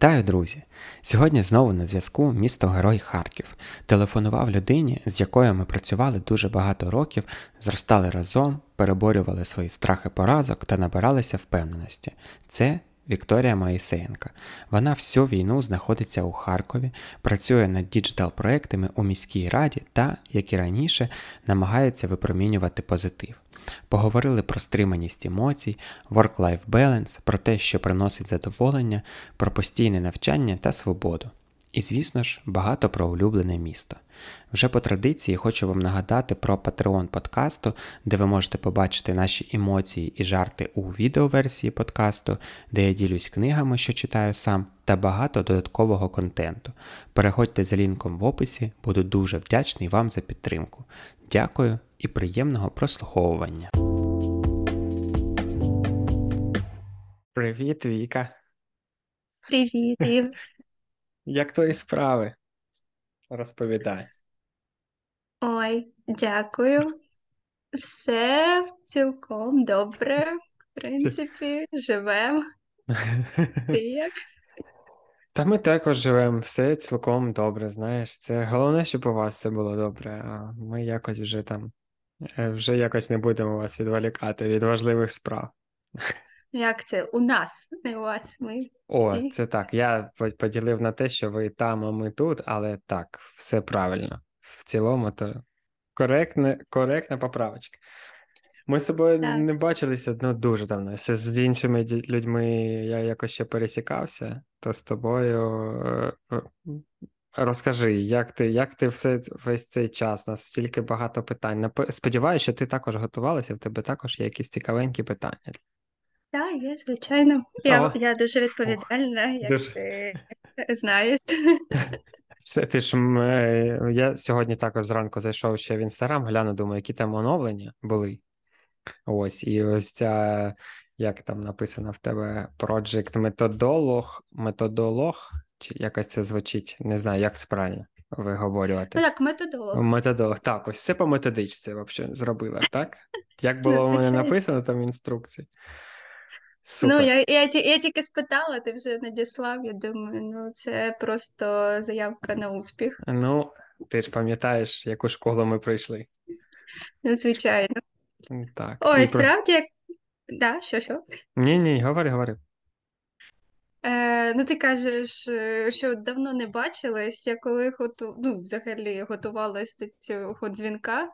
Вітаю, друзі! Сьогодні знову на зв'язку місто Герой Харків. Телефонував людині, з якою ми працювали дуже багато років, зростали разом, переборювали свої страхи поразок та набиралися впевненості. Це Вікторія Моїсеєнка. Вона всю війну знаходиться у Харкові, працює над діджитал-проектами у міській раді та, як і раніше, намагається випромінювати позитив. Поговорили про стриманість емоцій, work-life balance, про те, що приносить задоволення, про постійне навчання та свободу. І, звісно ж, багато про улюблене місто. Вже по традиції хочу вам нагадати про Patreon подкасту, де ви можете побачити наші емоції і жарти у відеоверсії подкасту, де я ділюсь книгами, що читаю сам, та багато додаткового контенту. Переходьте за лінком в описі, буду дуже вдячний вам за підтримку. Дякую і приємного прослуховування. Привіт, Віка. Привіт, Ігор. Як твої справи? Розповідай. Ой, дякую. Все цілком добре. В принципі, живемо. Ти як? Та ми також живемо, все цілком добре, знаєш. Це головне, щоб у вас все було добре, а ми якось вже там, е, вже якось не будемо вас відволікати від важливих справ. Як це? У нас, не у вас. Ми О, всі. це так. Я поділив на те, що ви там, а ми тут, але так, все правильно. В цілому, то коректне, коректна поправочка. Ми з тобою Так. не бачилися ну, дуже давно. Все з іншими людьми я якось ще пересікався, то з тобою е, е, розкажи, як ти, як ти все, весь цей час? У нас стільки багато питань. Сподіваюся, що ти також готувалася, в тебе також є якісь цікавенькі питання. Так, є, звичайно. Я, О, я дуже відповідальна, як дуже. ти знаєш. Все, ти ж е, я сьогодні також зранку зайшов ще в інстаграм, гляну, думаю, які там оновлення були. Ось, і ось ця, як там написано в тебе, Project методолог, методолог, чи якось це звучить, не знаю, як це правильно Ну виговорювати. так, методолог. Методолог, так, ось все по методичці взагалі зробила, так? Як Ну, було у мене написано там в інструкції. Ну, я, я, я тільки спитала, ти вже надіслав. Я думаю, ну це просто заявка на успіх. Ну, ти ж пам'ятаєш, яку школу ми пройшли. Ну, звичайно. Так, Ой, справді, як... Да, що, що? Ні, ні, говори, говори. Е, ну, ти кажеш, е, що давно не бачились. Я коли готу... ну, взагалі готувалась до цього дзвінка,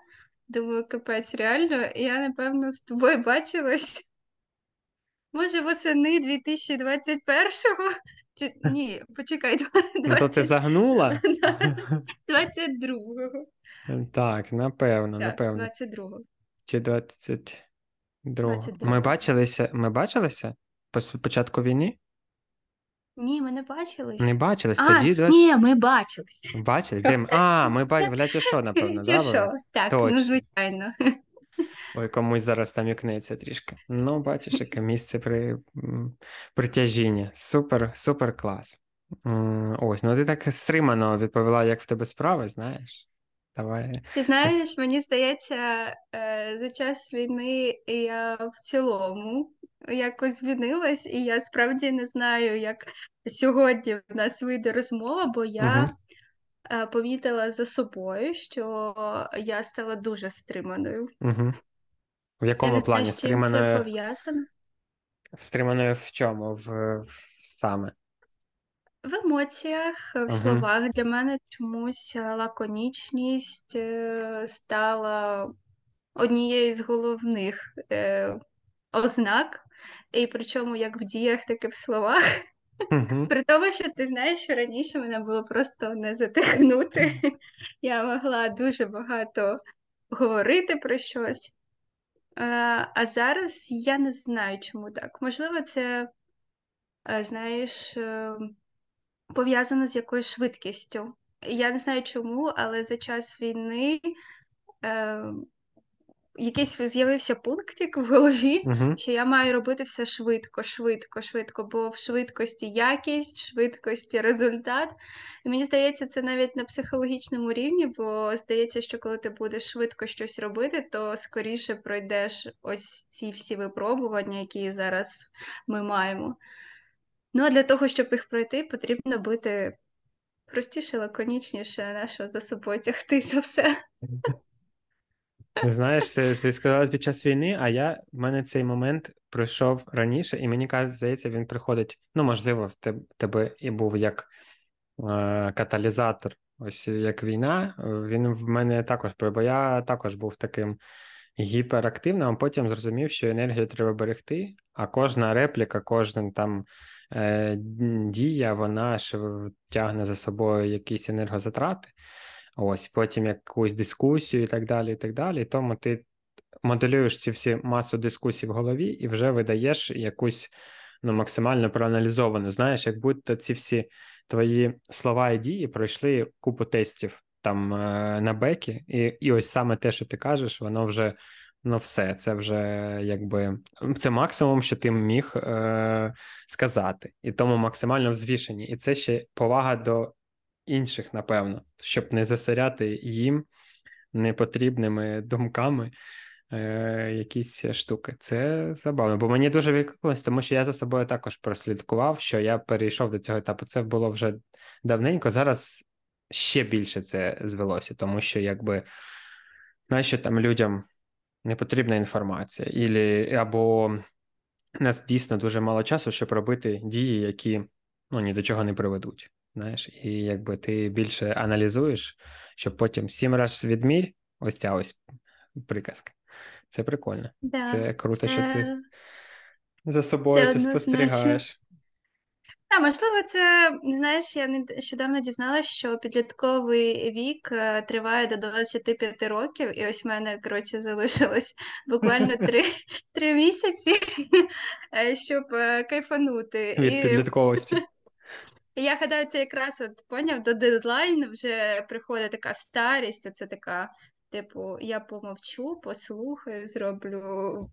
думаю, капець, реально, я, напевно, з тобою бачилась. Може, восени 2021-го? Чи... Ні, почекай, Ну, то ти загнула? 22-го. Так, напевно, Так, напевно. 22-го. Чи 22. 22-го, Ми бачилися, ми бачилися по початку війни? Ні, ми не бачились. Не бачились, А, тоді 20... ні, ми бачились. Бачили? Де ми? А, ми бачили, що, напевно, да, що? були? Так, ну звичайно. Ой, комусь зараз там ікнеться трішки. Ну, бачиш, яке місце при м, притяжіння. Супер, супер клас. Ось, ну ти так стримано відповіла, як в тебе справи, знаєш. Давай. Ти знаєш, мені здається, е, за час війни я в цілому якось змінилась, і я справді не знаю, як сьогодні в нас вийде розмова, бо я Угу, помітила за собою, що я стала дуже стриманою. угу. В якому не плані? це Стриманою, пов'язано. в чому? В, в саме? В емоціях, в Угу, словах для мене чомусь е, лаконічність е, стала однією з головних е, ознак, і причому як в діях, так і в словах. угу. При тому, що ти знаєш, що раніше мене було просто не затихнути. Я могла дуже багато говорити про щось. Е, А зараз я не знаю, чому так. Можливо, це, е, знаєш, е, пов'язано з якоюсь швидкістю. Я не знаю чому, але за час війни якийсь з'явився пунктик в голові, Угу. що я маю робити все швидко, швидко, швидко, бо в швидкості якість, в швидкості результат. І мені здається, це навіть на психологічному рівні, бо здається, що коли ти будеш швидко щось робити, то скоріше пройдеш ось ці всі випробування, які зараз ми маємо. Ну а для того, щоб їх пройти, потрібно бути простіше, лаконічніше, нашого за собою тягти це все. Знаєш, ти, ти сказала під час війни, а я в мене цей момент пройшов раніше, і мені кажуть, здається, він приходить. Ну, можливо, в тебе і був як е, каталізатор, ось як війна. Він в мене також бо я також був таким гіперактивним, а потім зрозумів, що енергію треба берегти, а кожна репліка, кожна там е, дія, вона ж тягне за собою якісь енергозатрати. Ось потім якусь дискусію і так далі. і так далі. Тому ти моделюєш ці всі масу дискусій в голові і вже видаєш якусь ну, максимально проаналізовану. Знаєш, як будто ці всі твої слова і дії пройшли купу тестів там е, на бекі, і і ось саме те, що ти кажеш, воно вже ну все, це вже якби це максимум, що ти міг е, сказати, і тому максимально взвішені. І це ще повага до інших, напевно, щоб не засоряти їм непотрібними думками е, якісь штуки. Це забавно, бо мені дуже відкликалось, тому що я за собою також прослідкував, що я перейшов до цього етапу. Це було вже давненько. Зараз ще більше це звелося, тому що якби знаєш, там людям не потрібна інформація, ілі, або у нас дійсно дуже мало часу, щоб робити дії, які ну, ні до чого не приведуть. Знаєш, і якби ти більше аналізуєш, щоб потім сім разів відмір, ось ця ось приказка. Це прикольно. Да, це круто, це... що ти за собою це, це спостерігаєш. Так, можливо, це знаєш, я нещодавно дізналася, що підлітковий вік е, триває до 25 років, і ось в мене коротше залишилось буквально три місяці, е, щоб е, кайфанути. Від і... Я гадаю, це якраз от поняв до дедлайн вже приходить така старість, це така. Типу, я помовчу, послухаю, зроблю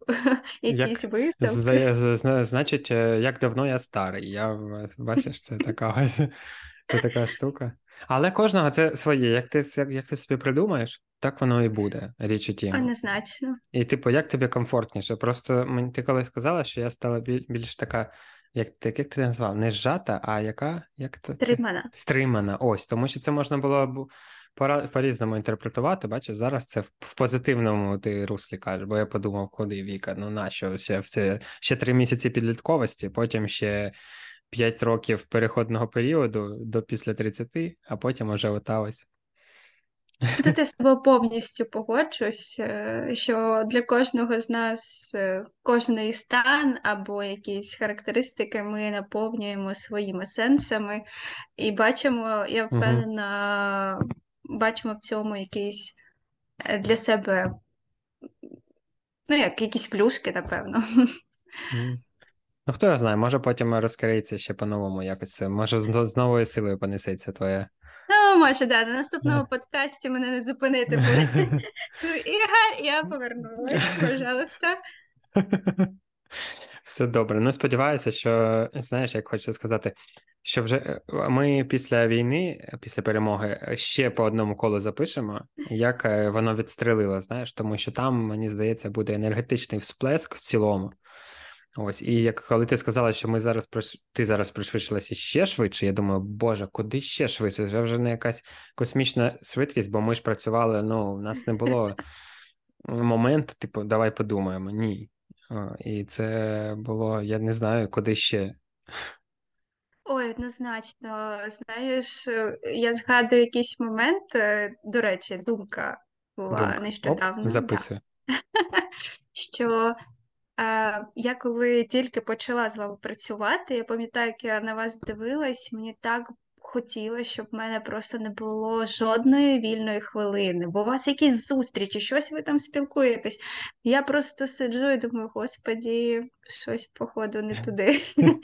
якісь як, виставки. Значить, е, як давно я старий. Я бачиш, це така це така штука. Але кожного це своє. Як ти як, як ти собі придумаєш, так воно і буде. Річ у тім. Однозначно. І, типу, як тобі комфортніше? Просто мені ти коли сказала, що я стала більш така як як ти назвав? Не зжата, а яка? Як це? Стримана. Стримана. Ось, тому що це можна було по-різному інтерпретувати. Бачиш, зараз це в, в позитивному ти руслі кажеш, бо я подумав, куди Віка, ну нащо ще все ще три місяці підлітковості, потім ще п'ять років переходного періоду до після 30, а потім уже ота ось Тут я з тобою повністю погоджуюсь, е, що для кожного з нас е, кожний стан або якісь характеристики ми наповнюємо своїми сенсами і бачимо, я впевнена, бачимо в цьому якийсь е, для себе, ну як якісь плюшки, напевно. Ну, хто його знає, може потім розкриється ще по-новому якось. Може, з новою силою понесеться твоя Ну, може, да, на наступному подкасті мене не зупинити буде. Ігор, я повернулась, пожалуйста. Все добре. Ну, сподіваюся, що знаєш, як хочу сказати, що вже е, ми після війни, після перемоги, ще по одному колу запишемо, як е, воно відстрелило, знаєш, тому що там, мені здається, буде енергетичний всплеск в цілому. Ось, і як коли ти сказала, що ми зараз ти зараз пришвидшилася ще швидше, я думаю, боже, куди ще швидше? Це вже не якась космічна швидкість, бо ми ж працювали. Ну, у нас не було моменту, типу, давай подумаємо. Ні. І це було, я не знаю, куди ще. Ой, однозначно, знаєш, я згадую якийсь момент, е, до речі, думка була думка. нещодавно. Оп, записую. Що Е, Я коли тільки почала з вами працювати, я пам'ятаю, як я на вас дивилась, мені так хотілося, щоб в мене просто не було жодної вільної хвилини, бо у вас якісь зустрічі, щось ви там спілкуєтесь. Я просто сиджу і думаю, господі, щось, походу, не туди.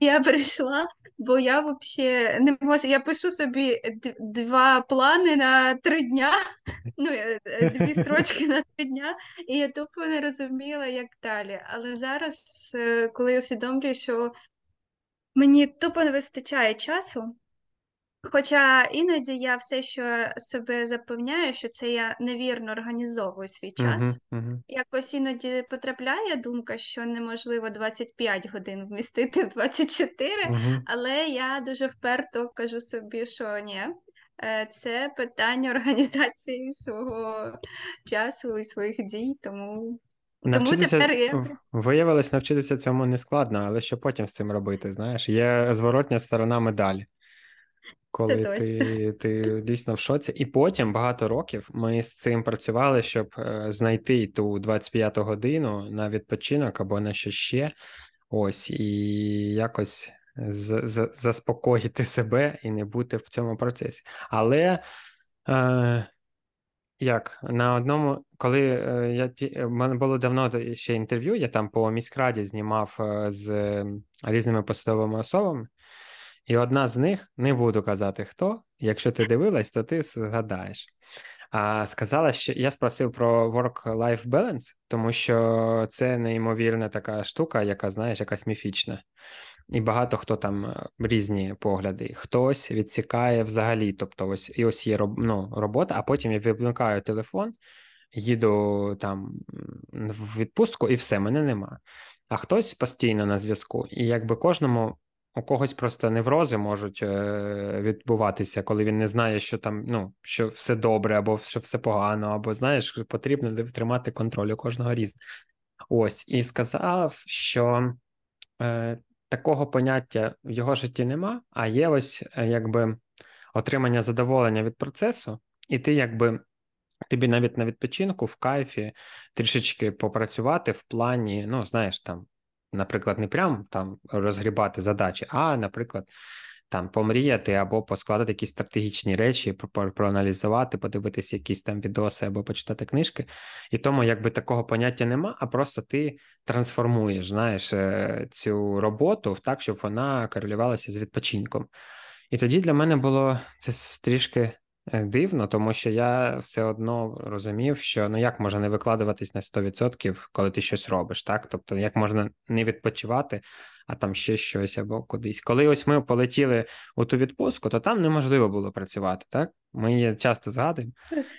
Я прийшла, бо я вообще не можу. Я пишу собі два плани на три дня, ну е, дві строчки на три дня, і я тупо не розуміла, як далі. Але зараз, е, коли я усвідомлюю, що мені тупо не вистачає часу, Хоча іноді я все, що себе запевняю, що це я невірно організовую свій час. угу, Якось іноді потрапляє думка, що неможливо 25 годин вмістити в 24, угу. але я дуже вперто кажу собі, що ні, е, це питання організації свого часу і своїх дій, тому, тому Навчитися тепер виявилось, навчитися цьому не складно, але що потім з цим робити? Знаєш, є зворотня сторона медалі. Коли ти, ти дійсно в шоці. І потім багато років ми з цим працювали, щоб е, знайти ту 25-ту годину на відпочинок або на що ще. Ось, і якось заспокоїти себе і не бути в цьому процесі. Але е, як на одному, коли е, я ті, в мене було давно ще інтерв'ю, я там по міськраді знімав е, з е, різними посадовими особами. І одна з них, не буду казати хто. Якщо ти дивилась, то ти згадаєш. А сказала, що я спросив про work-life balance, тому що це неймовірна така штука, яка, знаєш, якась міфічна. І багато хто там е, різні погляди. Хтось відсікає взагалі. Тобто, ось і ось є ну, робота, а потім я вимикаю телефон, їду там в відпустку, і все, мене нема. А хтось постійно на зв'язку. І якби кожному у когось просто неврози можуть е, відбуватися, коли він не знає, що там ну, що все добре, або що все погано, або знаєш, потрібно тримати контроль у кожного різне. Ось, і сказав, що е, такого поняття в його житті нема, а є ось е, якби отримання задоволення від процесу, і ти якби. Тобі навіть на відпочинку в кайфі трішечки попрацювати в плані, ну, знаєш, там наприклад, не прям там розгрібати задачі, а, наприклад, там помріяти або поскладати якісь стратегічні речі, про- проаналізувати, подивитися якісь там відоси або почитати книжки. І тому якби такого поняття нема, а просто ти трансформуєш, знаєш, е, цю роботу так, щоб вона корелювалася з відпочинком. І тоді для мене було це трішки Дивно, тому що я все одно розумів, що ну як можна не викладуватись на 100%, коли ти щось робиш, так? Тобто, як можна не відпочивати, а там ще щось або кудись. Коли ось ми полетіли у ту відпустку, то там неможливо було працювати, так? Ми її часто згадуємо.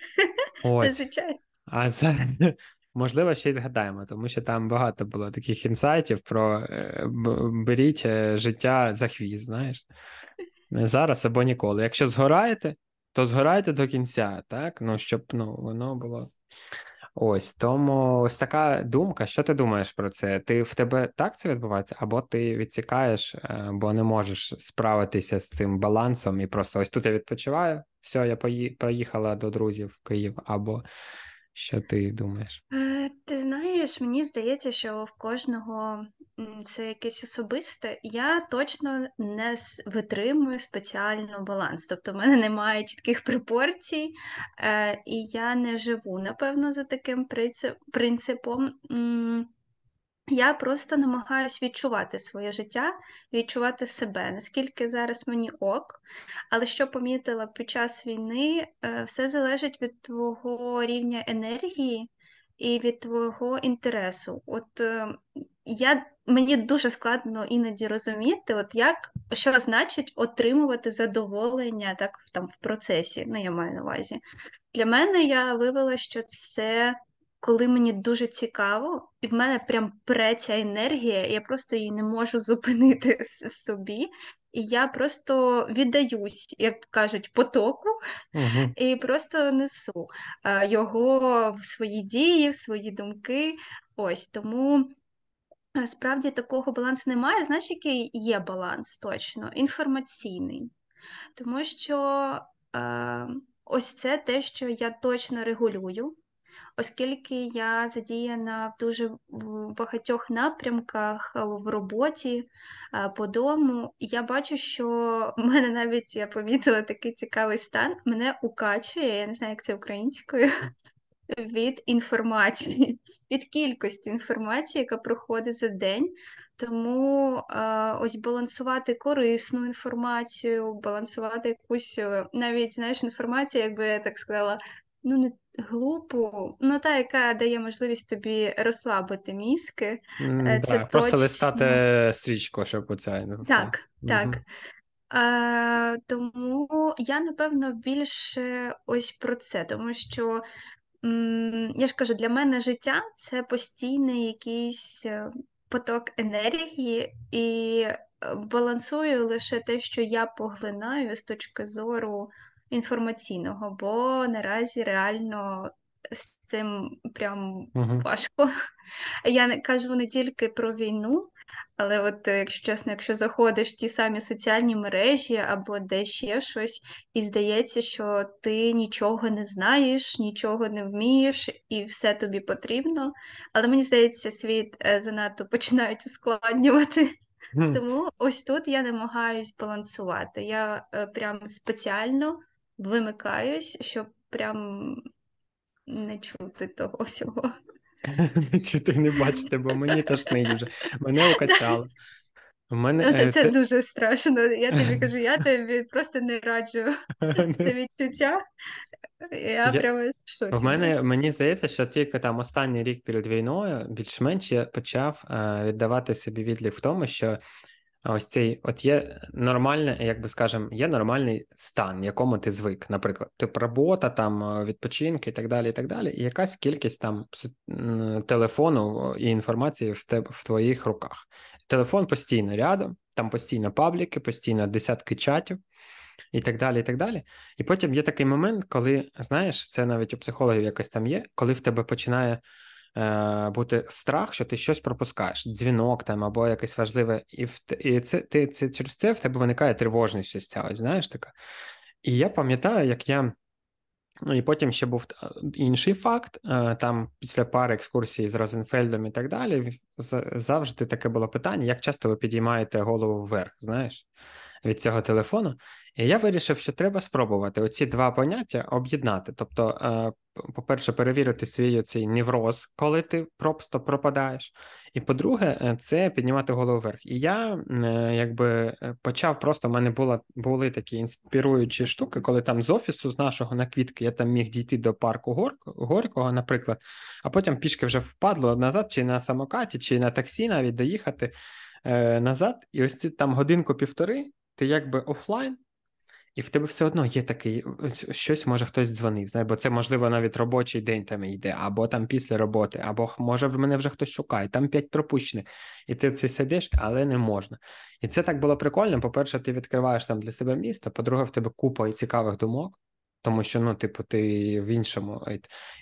Ось. Звичайно. А зараз, можливо, ще й згадаємо, тому що там багато було таких інсайтів про е, беріть е, життя за хвіст, знаєш. Зараз або ніколи. Якщо згораєте, то згорайте до кінця, так? Ну, щоб ну, воно було. Ось тому ось така думка. Що ти думаєш про це? Ти в тебе так це відбувається, або ти відсікаєш, е, бо не можеш справитися з цим балансом, і просто ось тут я відпочиваю, все, я поїхала до друзів в Київ, або що ти думаєш? Е, ти знаєш, мені здається, що в кожного це якесь особисте. Я точно не витримую спеціально баланс. Тобто в мене немає чітких пропорцій, е, і я не живу, напевно, за таким принципом. Я просто намагаюся відчувати своє життя, відчувати себе, наскільки зараз мені ок. Але що помітила під час війни, е, все залежить від твого рівня енергії і від твого інтересу. От е, я, мені дуже складно іноді розуміти, от як що значить отримувати задоволення так там в процесі. Ну, я маю на увазі. Для мене я вивела, що це коли мені дуже цікаво, і в мене прям преться енергія, я просто її не можу зупинити в собі. І я просто віддаюсь, як кажуть, потоку, угу. і просто несу його в свої дії, в свої думки. Ось тому справді такого балансу немає. Знаєш, який є баланс точно? Інформаційний. Тому що е, ось це те, що я точно регулюю оскільки я задіяна в дуже багатьох напрямках е, в роботі е, по дому, я бачу, що в мене навіть я помітила такий цікавий стан, мене укачує, я не знаю, як це українською. Від інформації, від кількості інформації, яка проходить за день. Тому е, ось балансувати корисну інформацію, балансувати якусь навіть знаєш, інформацію, якби я так сказала, ну не глупу, ну та, яка дає можливість тобі розслабити мізки. Е, це да, Просто листати стрічку, щоб оце. Ну, Так, так. Угу. Е, тому я, напевно, більше ось про це, тому що м, я ж кажу, для мене життя це постійний якийсь е, поток енергії, і е, балансую лише те, що я поглинаю з точки зору інформаційного, бо наразі реально з цим прям Угу. важко. Я не кажу не тільки про війну, але от, е, якщо чесно, якщо заходиш в ті самі соціальні мережі або де ще щось, і здається, що ти нічого не знаєш, нічого не вмієш, і все тобі потрібно. Але мені здається, світ е, занадто починають ускладнювати. Тому ось тут я намагаюсь балансувати. Я е, прям спеціально вимикаюсь, щоб прям не чути того всього. Не чути, не бачите, бо мені тошнить вже. Мене укачало. Мене Це, е, це це дуже страшно. Я тобі кажу, я тобі просто не раджу це відчуття. Я я, прямо В мене мені здається, що тільки там останній рік перед війною більш-менш я почав е, віддавати собі відлік в тому, що ось цей от є нормальне, як би скажемо, є нормальний стан, якому ти звик. Наприклад, тип робота, там е, відпочинки і так далі. І так далі. І якась кількість там телефону і інформації в тебе в твоїх руках. Телефон постійно рядом, там постійно пабліки, постійно десятки чатів і так далі, і так далі. І потім є такий момент, коли, знаєш, це навіть у психологів якось там є, коли в тебе починає бути страх, що ти щось пропускаєш, дзвінок там або якесь важливе, і в і це ти це через це в тебе виникає тривожність ось ця, ось, знаєш така. І я пам'ятаю, як я. Ну, І потім ще був е, інший факт. е, Там після пари екскурсій з Розенфельдом і так далі, завжди таке було питання: як часто ви підіймаєте голову вверх, знаєш, від цього телефону. І я вирішив, що треба спробувати оці два поняття об'єднати. Тобто, е, по-перше, перевірити свій цей невроз, коли ти просто пропадаєш. І по-друге, е, це піднімати голову вверх. І я е, якби е, почав просто, в мене була, були такі інспіруючі штуки, коли там з офісу, з нашого на квітки, я там міг дійти до парку Гор- Горького, наприклад, а потім пішки вже впадло назад, чи на самокаті, чи на таксі навіть доїхати назад. І ось ці там годинку-півтори, ти якби офлайн. І в тебе все одно є такий щось, може хтось дзвонив, знає, бо це можливо навіть робочий день там йде, або там після роботи, або може в мене вже хтось шукає, там п'ять пропущених, і ти це сидиш, але не можна. І це так було прикольно. По-перше, ти відкриваєш там для себе місто, по-друге, в тебе купа і цікавих думок, тому що, ну, типу, ти в іншому.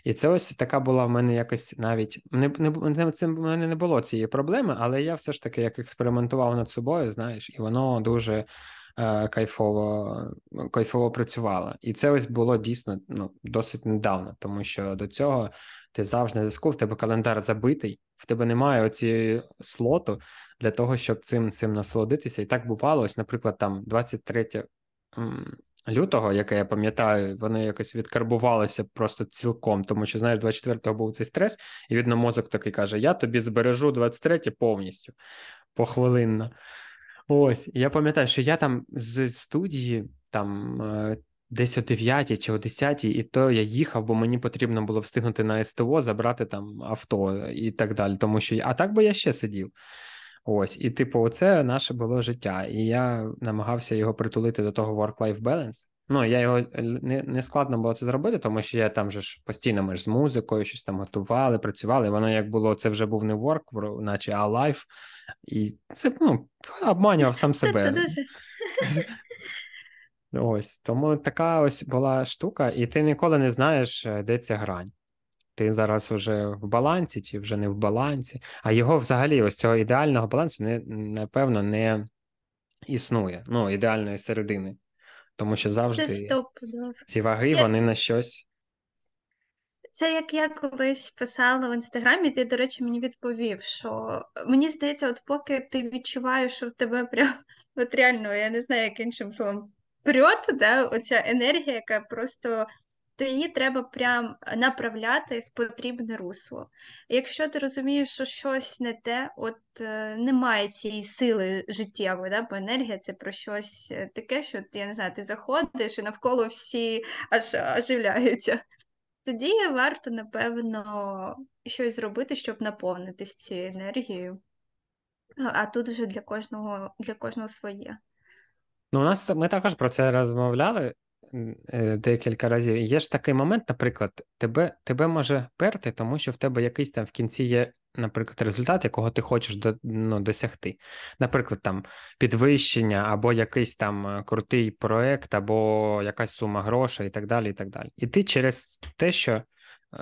І це ось така була в мене якось навіть не, не, це в мене не було цієї проблеми, але я все ж таки як експериментував над собою, знаєш, і воно дуже е, кайфово, кайфово працювала. І це ось було дійсно ну, досить недавно, тому що до цього ти завжди на зв'язку, в тебе календар забитий, в тебе немає оцієї слоту для того, щоб цим цим насолодитися. І так бувало, ось, наприклад, там 23 лютого, яке я пам'ятаю, воно якось відкарбувалося просто цілком, тому що, знаєш, 24-го був цей стрес, і видно, мозок такий каже: Я тобі збережу 23 повністю похвилинно. Ось, я пам'ятаю, що я там з студії там е, десь о 9 чи о 10, і то я їхав, бо мені потрібно було встигнути на СТО, забрати там авто і так далі. Тому що а так би я ще сидів. Ось, і типу, оце наше було життя. І я намагався його притулити до того work-life balance. Ну, я його е, не, не складно було це зробити, тому що я там же ж постійно ми ж з музикою, щось там готували, працювали. Воно як було, це вже був не work, наче а life. І це ну, обманював сам це себе. дуже Ось тому така ось була штука, і ти ніколи не знаєш, е, де ця грань. Ти зараз вже в балансі, чи вже не в балансі. А його взагалі, ось цього ідеального балансу, не, напевно, не існує. Ну, ідеальної середини. Тому що це завжди да. ці ваги, Я, вони на щось. Це як я колись писала в інстаграмі, ти, до речі, мені відповів, що мені здається, от поки ти відчуваєш, що в тебе прям от реально, я не знаю, як іншим словом, прьот, да, оця енергія, яка просто то її треба прям направляти в потрібне русло. Якщо ти розумієш, що щось не те, от е, немає цієї сили життєвої, да, бо енергія це про щось е, таке, що я не знаю, ти заходиш і навколо всі аж оживляються. Тоді варто, напевно, щось зробити, щоб наповнитись цією енергією. А а тут вже для кожного, для кожного своє. Ну, у нас ми також про це розмовляли е, декілька разів. Є ж такий момент, наприклад, тебе тебе може перти, тому що в тебе якийсь там в кінці є, наприклад, результат, якого ти хочеш до, ну, досягти. Наприклад, там підвищення, або якийсь там е, крутий проект, або якась сума грошей, і так далі. І так далі. І ти через те, що е,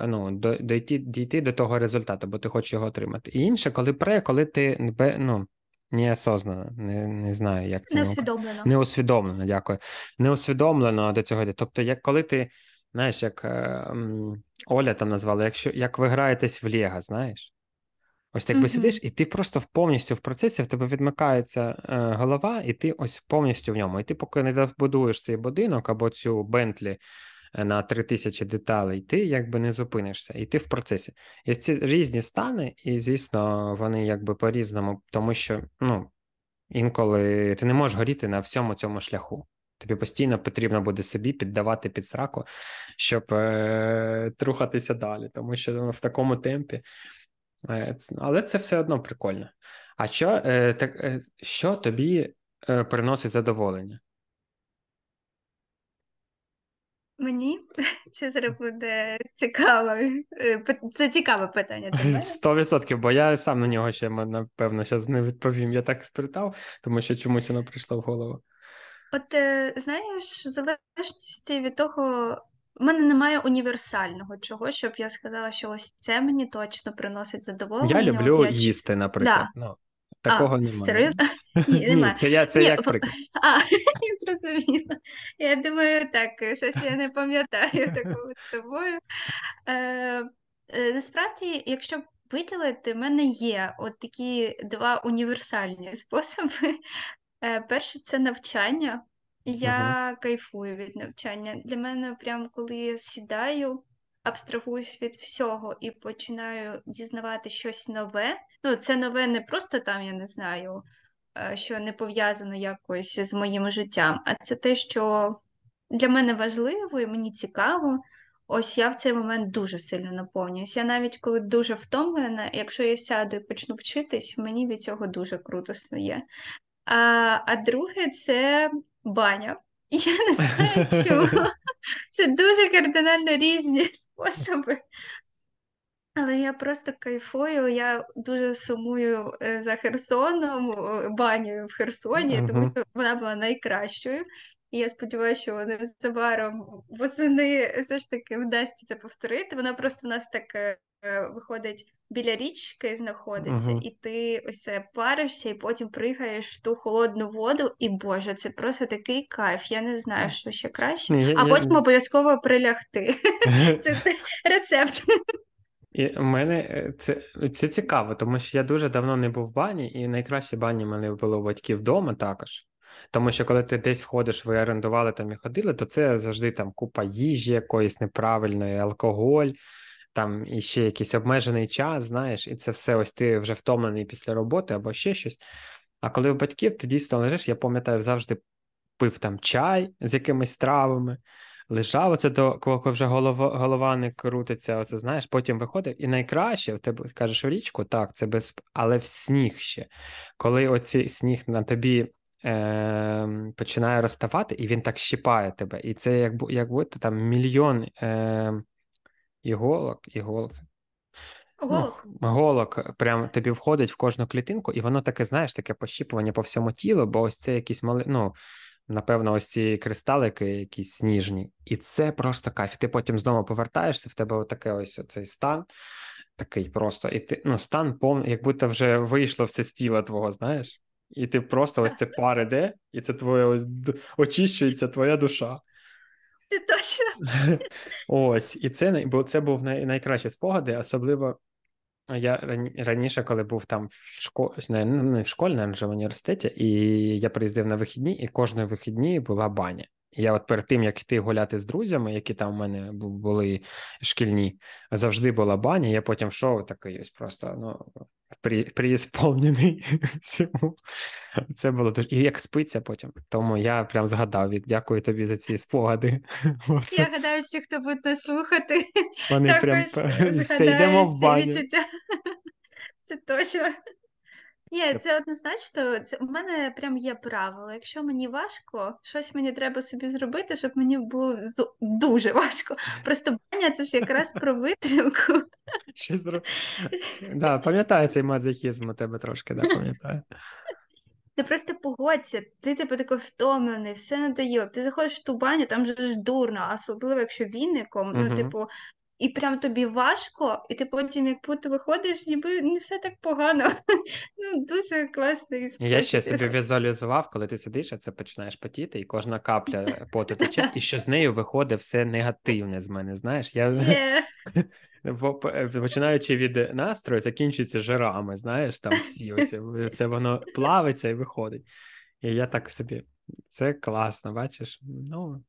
ну, дойти, дійти до того результату, бо ти хочеш його отримати. І інше, коли пре, коли ти ну, Неосознано, не не знаю, як це Неусвідомлено. Неусвідомлено, дякую. Неусвідомлено до цього йде. Тобто, як коли ти, знаєш, як е, Оля там назвала, якщо як ви граєтесь в Лего, знаєш? Ось так би сидиш, і ти просто повністю в процесі в тебе відмикається е, голова, і ти ось повністю в ньому. І ти, поки не добудуєш цей будинок або цю Бентлі на 3000 деталей, ти якби не зупинишся, і ти в процесі. І ці різні стани, і, звісно, вони якби по-різному, тому що ну, інколи ти не можеш горіти на всьому цьому шляху. Тобі постійно потрібно буде собі піддавати під сраку, щоб е- рухатися далі, тому що ну, в такому темпі. Е- але це все одно прикольно. А що е- так, е- що тобі е- приносить задоволення? Мені це зараз буде цікаво. Е, це цікаве питання. Сто відсотків, бо я сам на нього ще напевно зараз не відповім. Я так спитав, тому що чомусь воно прийшло в голову. От е, знаєш, в залежності від того, в мене немає універсального чого, щоб я сказала, що ось це мені точно приносить задоволення. Я люблю я... їсти, наприклад. Да. Ну, Такого а, немає. Серйозно? Ні, немає. Ні, Це я, це Ні, як приклад. А, я зрозуміла. Я думаю, так, щось я не пам'ятаю такого з тобою. Е, е, Насправді, якщо виділити, в мене є от такі два універсальні способи. Е, Перше, це навчання. Я uh кайфую від навчання. Для мене, прям коли я сідаю абстрагуюсь від всього і починаю дізнавати щось нове. Ну, це нове не просто там, я не знаю, е, що не пов'язано якось з моїм життям, а це те, що для мене важливо і мені цікаво. Ось я в цей момент дуже сильно наповнююсь. Я навіть коли дуже втомлена, якщо я сяду і почну вчитись, мені від цього дуже круто стає. А а друге, це баня. Я не знаю чому. Це дуже кардинально різні способи. Але я просто кайфую, я дуже сумую е, за Херсоном, банею в Херсоні, uh-huh. тому що вона була найкращою. І я сподіваюся, що незабаром восени все ж таки вдасться це повторити. Вона просто в нас так е, виходить біля річки знаходиться, uh-huh. і ти ось паришся, і потім пригаєш в ту холодну воду, і Боже, це просто такий кайф. Я не знаю, що ще краще. Ні, а я, потім я... обов'язково прилягти. Це рецепт. І в мене е, це це цікаво, тому що я дуже давно не був в бані, і найкращі бані в мене були у батьків вдома також. Тому що коли ти десь ходиш, ви орендували там і ходили, то це завжди там купа їжі якоїсь неправильної, алкоголь там і ще якийсь обмежений час, знаєш, і це все ось ти вже втомлений після роботи або ще щось. А коли у батьків ти дійсно лежиш, я пам'ятаю, завжди пив там чай з якимись травами, лежав оце до коли вже голова голова не крутиться, оце знаєш, потім виходив, і найкраще в тебе кажеш у річку, так, це без але в сніг ще. Коли оці сніг на тобі. Е, Починає розставати, і він так щипає тебе. І це як як будто там мільйон е, іголок, іголок. Голок. Ну, голок прям тобі входить в кожну клітинку, і воно таке, знаєш, таке пощіпування по всьому тілу, бо ось це якісь мали, ну, напевно, ось ці кристалики, якісь сніжні. І це просто кайф. Ти потім знову повертаєшся, в тебе отаке ось оцей стан, такий просто. І ти ну, стан повний, як будто вже вийшло все з тіла твого, знаєш? І ти просто ось це пар іде, і це твоє ось очищується твоя душа. Це точно. Ось, і це бо це був най, найкращі спогади, особливо я раніше, коли був там в школі, не, не в школі, навіть в університеті, і я приїздив на вихідні, і кожної вихідні була баня. Я от перед тим, як йти гуляти з друзями, які там у мене були шкільні, завжди була баня. Я потім йшов такий ось просто ну, при, приісполнений всьому. Це було дуже. І як спиться потім. Тому я прям згадав і дякую тобі за ці спогади. Я гадаю, всі, хто буде слухати, Вони прям згадають ці відчуття. Це точно. Ні, Це однозначно. Це у мене прям є правило. Якщо мені важко, щось мені треба собі зробити, щоб мені було зо- дуже важко. Просто баня це ж якраз про витримку. Да, пам'ятаю цей мазохізм у тебе трошки, да, пам'ятаю. Ти просто погодься, ти типу такий втомлений, все надоїло. Ти заходиш в ту баню, там же ж дурно, особливо якщо віником, ну, Угу. типу, і прям тобі важко, і ти потім, як будто виходиш, ніби не все так погано. Ну, дуже класний Я ще собі візуалізував, коли ти сидиш, а це починаєш потіти, і кожна капля поту тече, і що з нею виходить все негативне з мене. Знаєш, я по- е, починаючи від настрою, закінчується жирами, знаєш, там всі оці, це воно плавиться і виходить. І я так собі, це класно, бачиш? Ну,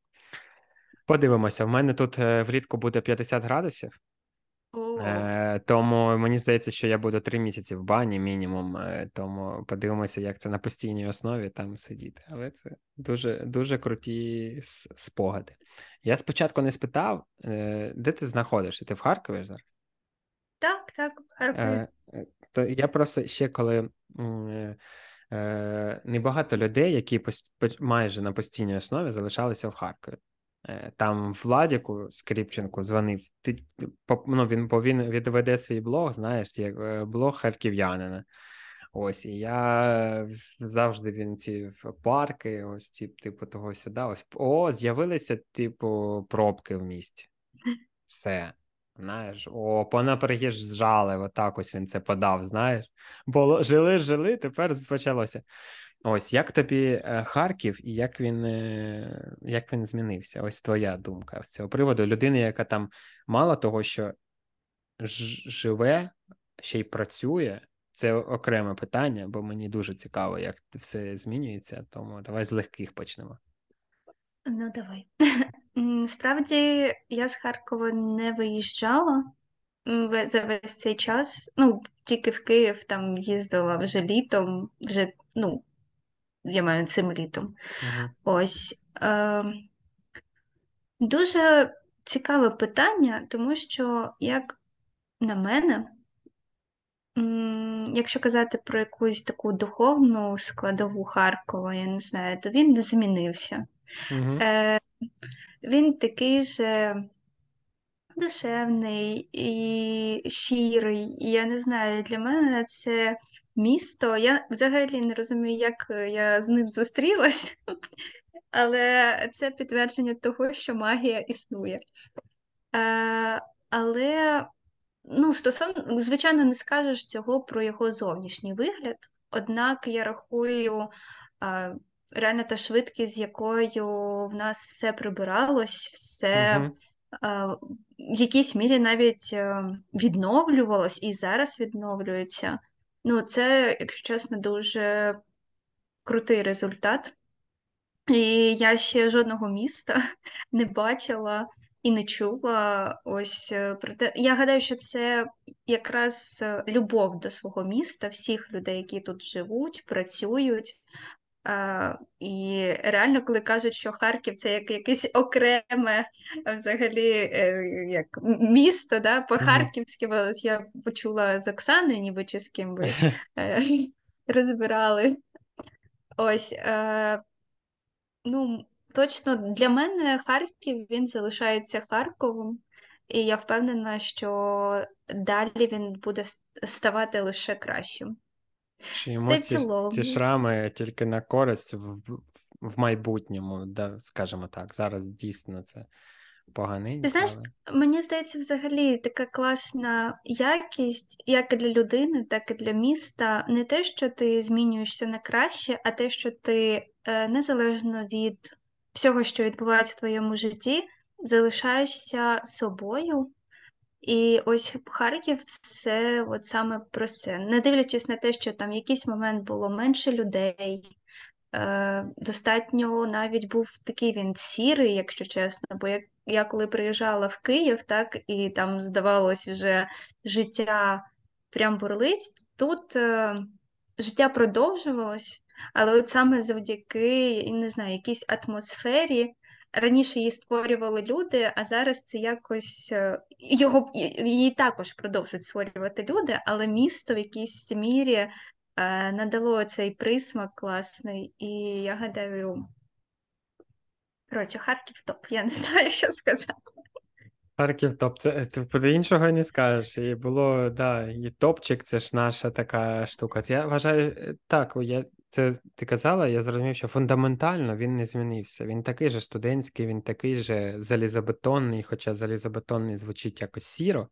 подивимося. В мене тут е, влітку буде 50 градусів, е, тому мені здається, що я буду 3 місяці в бані мінімум, е, тому подивимося, як це на постійній основі там сидіти. Але це дуже, дуже круті спогади. Я спочатку не спитав, е, де ти знаходишся? Ти в Харкові зараз? Так, так, в Харкові. То я просто ще коли небагато людей, які майже на постійній основі залишалися в Харкові. Е, Там Владіку Скріпченку дзвонив. Ти ну, він, бо він відведе свій блог, знаєш, як е, блог харків'янина. Ось, і я завжди він ці парки, ось ті, типу того сюди. Ось о, з'явилися, типу, пробки в місті. Все. Знаєш, о, понапереїжджали, отак ось він це подав, знаєш. Бо жили, жили, тепер почалося. Ось як тобі е, Харків і як він, е, як він змінився? Ось твоя думка з цього приводу. Людини, яка там мало того, що живе, ще й працює. Це окреме питання, бо мені дуже цікаво, як все змінюється. Тому давай з легких почнемо. Ну, давай. Справді, я з Харкова не виїжджала за весь цей час. Ну, тільки в Київ там їздила вже літом, вже, ну, я маю цим літом. Угу. Ось. Е, дуже цікаве питання, тому що, як на мене, якщо казати про якусь таку духовну складову Харкова, я не знаю, то він не змінився. Угу. Е, він такий же душевний і щирий. І я не знаю, для мене це місто. Я взагалі не розумію, як я з ним зустрілась, але це підтвердження того, що магія існує. Е, але, ну, стосовно, звичайно, не скажеш цього про його зовнішній вигляд. Однак я рахую, е, реально та швидкість, з якою в нас все прибиралось, все Угу. е, в якійсь мірі навіть е, відновлювалось і зараз відновлюється. Ну, це, якщо чесно, дуже крутий результат. І я ще жодного міста не бачила і не чула. Ось е, про те. Я гадаю, що це якраз е, любов до свого міста, всіх людей, які тут живуть, працюють. І реально, коли кажуть, що Харків це як якесь окреме взагалі е, як місто, да, по-харківськи, я почула з Оксаною, ніби чи з ким ви е, розбирали. Ось, е, ну, точно для мене Харків він залишається Харковом, і я впевнена, що далі він буде ставати лише кращим. Чи йому ці, ці шрами тільки на користь в, в, майбутньому, да, скажімо так. Зараз дійсно це Ти знаєш, але. мені здається, взагалі така класна якість, як і для людини, так і для міста. Не те, що ти змінюєшся на краще, а те, що ти е, незалежно від всього, що відбувається в твоєму житті, залишаєшся собою. І ось Харків це от саме про це. Не дивлячись на те, що там якийсь момент було менше людей, Е, достатньо навіть був такий він сірий, якщо чесно. Бо як я коли приїжджала в Київ, так і там здавалось вже життя прям бурлить. Тут е, життя продовжувалось, але от саме завдяки, я не знаю, якійсь атмосфері. Раніше її створювали люди, а зараз це якось е, його її також продовжують створювати люди, але місто в якійсь мірі е, надало цей присмак класний, і я гадаю, коротше, Харків топ, я не знаю, що сказати. Харків топ, це, це по- іншого не скажеш. І було, да, і топчик, це ж наша така штука. Я вважаю, е, так, я, це ти казала, я зрозумів, що фундаментально він не змінився. Він такий же студентський, він такий же залізобетонний, хоча залізобетонний звучить якось сіро,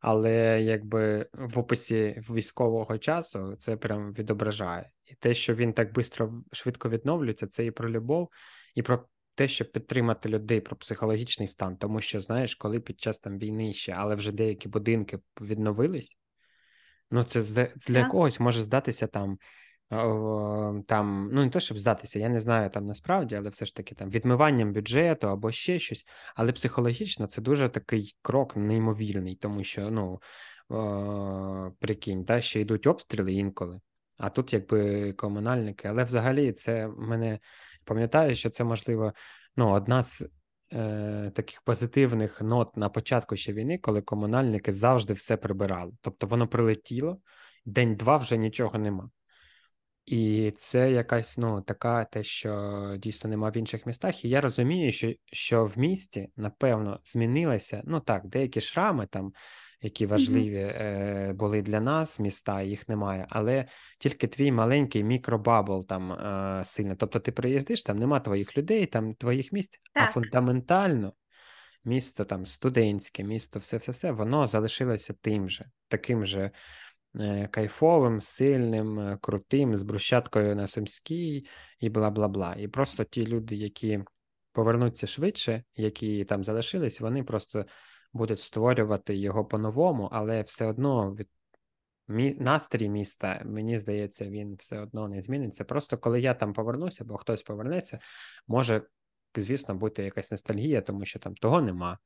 але якби в описі військового часу це прям відображає. І те, що він так швидко, швидко відновлюється, це і про любов, і про те, щоб підтримати людей про психологічний стан, тому що знаєш, коли під час там війни ще, але вже деякі будинки відновились, ну це для Так. когось може здатися там. Там, ну не те, щоб здатися, я не знаю там насправді, але все ж таки там відмиванням бюджету або ще щось. Але психологічно це дуже такий крок неймовірний, тому що ну о, прикинь, та ще йдуть обстріли інколи, а тут якби комунальники. Але взагалі це мене пам'ятаю, що це можливо ну, одна з е, таких позитивних нот на початку ще війни, коли комунальники завжди все прибирали. Тобто воно прилетіло, день-два вже нічого нема. І це якась ну така те, що дійсно нема в інших містах. І я розумію, що що в місті напевно змінилося. Ну так, деякі шрами там, які важливі е, були для нас, міста, їх немає, але тільки твій маленький мікро bubble там е, сильно. Тобто, ти приїздиш, там нема твоїх людей, там твоїх місць, а фундаментально місто там студентське, місто, все, все, все, воно залишилося тим же, таким же кайфовим, сильним, е, крутим, з брусчаткою на Сумській і бла бла бла. І просто ті люди, які повернуться швидше, які там залишились, вони просто будуть створювати його по-новому, але все одно від мі... настрій міста, мені здається, він все одно не зміниться. Просто коли я там повернуся, або хтось повернеться, може, звісно, бути якась ностальгія, тому що там того нема,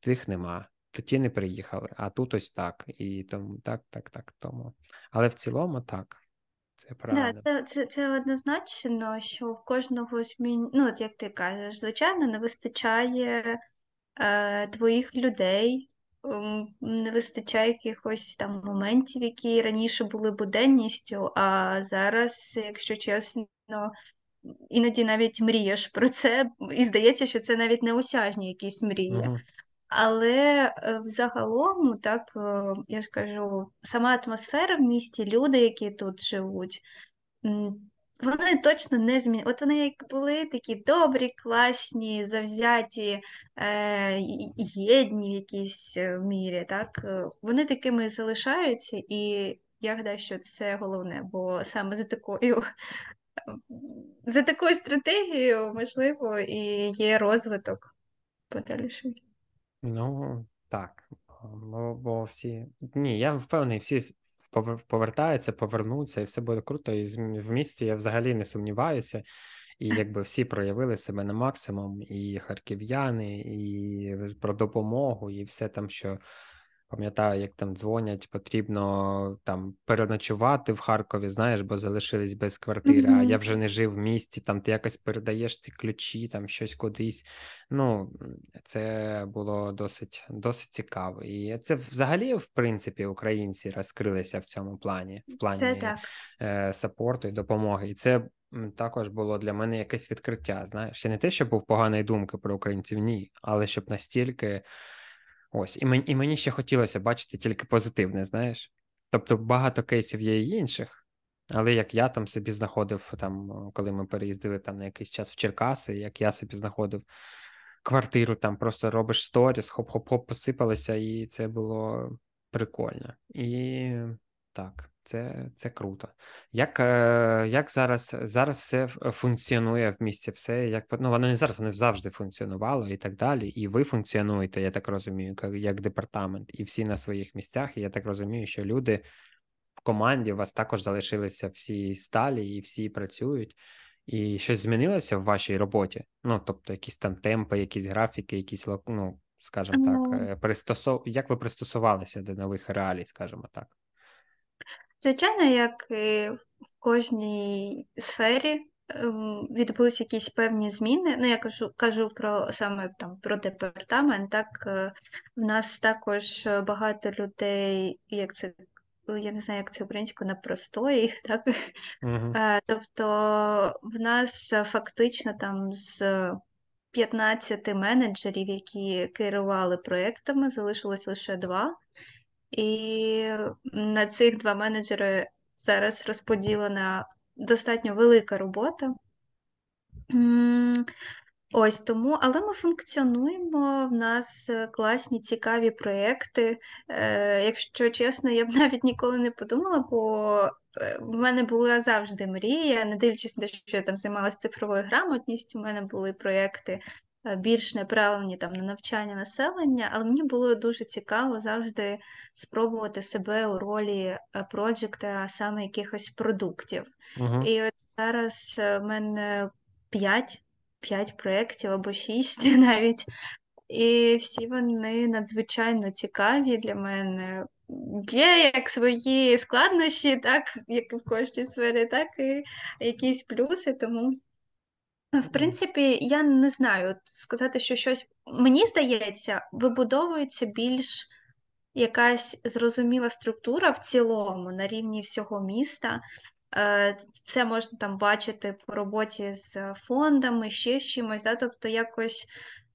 тих нема. То ті не приїхали, а тут ось так. І тому так, так, так. Тому. Але в цілому так, це Да, це, це, це однозначно, що в кожного змін... ну, от як ти кажеш, звичайно, не вистачає е, твоїх людей, ем, не вистачає якихось там моментів, які раніше були буденністю, а зараз, якщо чесно, іноді навіть мрієш про це, і здається, що це навіть неосяжні якісь мрії. Угу. Але е, взагалом, так, е, я ж кажу, сама атмосфера в місті, люди, які тут живуть, вони точно не змінили. От вони як були такі добрі, класні, завзяті, е, єдні в якійсь е, мірі, так, вони такими залишаються, і я гадаю, що це головне, бо саме за такою, за такою стратегією, можливо, і є розвиток подальший. Ну, так. Бо, бо всі. Ні, я впевнений, всі повертаються, повернуться, і все буде круто. І в місті я взагалі не сумніваюся. І якби всі проявили себе на максимум, і харків'яни, і про допомогу, і все там, що пам'ятаю, як там дзвонять, потрібно там переночувати в Харкові, знаєш, бо залишились без квартири, а я вже не жив в місті, там ти якось передаєш ці ключі, там щось кудись. Ну, це було досить, досить цікаво. І це взагалі, в принципі, українці розкрилися в цьому плані, в Це плані так. е, сапорту і допомоги. І це також було для мене якесь відкриття. Знаєш, я не те, щоб був поганої думки про українців, ні, але щоб настільки. Ось, і мені, і мені ще хотілося бачити тільки позитивне, знаєш. Тобто багато кейсів є і інших, але як я там собі знаходив, там, коли ми переїздили там на якийсь час в Черкаси, як я собі знаходив квартиру, там просто робиш сторіс, хоп-хоп-хоп, посипалося, і це було прикольно. І так, це, це круто. Як, е, як зараз, зараз все функціонує в місті? Все як ну, воно не зараз, воно завжди функціонувало і так далі. І ви функціонуєте, я так розумію, як, як департамент, і всі на своїх місцях. І я так розумію, що люди в команді у вас також залишилися всі сталі і всі працюють. І щось змінилося в вашій роботі? Ну, тобто, якісь там темпи, якісь графіки, якісь ну, скажімо так, Ну, е, пристосов... як ви пристосувалися до нових реалій, скажімо так? Звичайно, як і в кожній сфері ем, відбулися якісь певні зміни. Ну, я кажу, кажу про саме там про департамент. Так, е, в нас також багато людей, як це я не знаю, як це українською, на простої, так? Угу. Е, Тобто в нас е, фактично там з 15 менеджерів, які керували проектами, залишилось лише два. І на цих два менеджери зараз розподілена достатньо велика робота. Ось тому, але ми функціонуємо. В нас е, класні, цікаві проєкти. Е, якщо чесно, я б навіть ніколи не подумала, бо е, в мене була завжди мрія, не дивлячись на те, що я там займалася цифровою грамотністю, у мене були проєкти більш направлені там на навчання населення, але мені було дуже цікаво завжди спробувати себе у ролі проджекта, а саме якихось продуктів. Угу. І от зараз е, в мене п'ять п'ять проєктів або шість навіть. І всі вони надзвичайно цікаві для мене. Є як свої складнощі, так, як і в кожній сфері, так і якісь плюси. Тому, в принципі, я не знаю сказати, що щось мені здається, вибудовується більш якась зрозуміла структура в цілому на рівні всього міста. Е, це можна там бачити по роботі з фондами, ще з чимось, да? тобто якось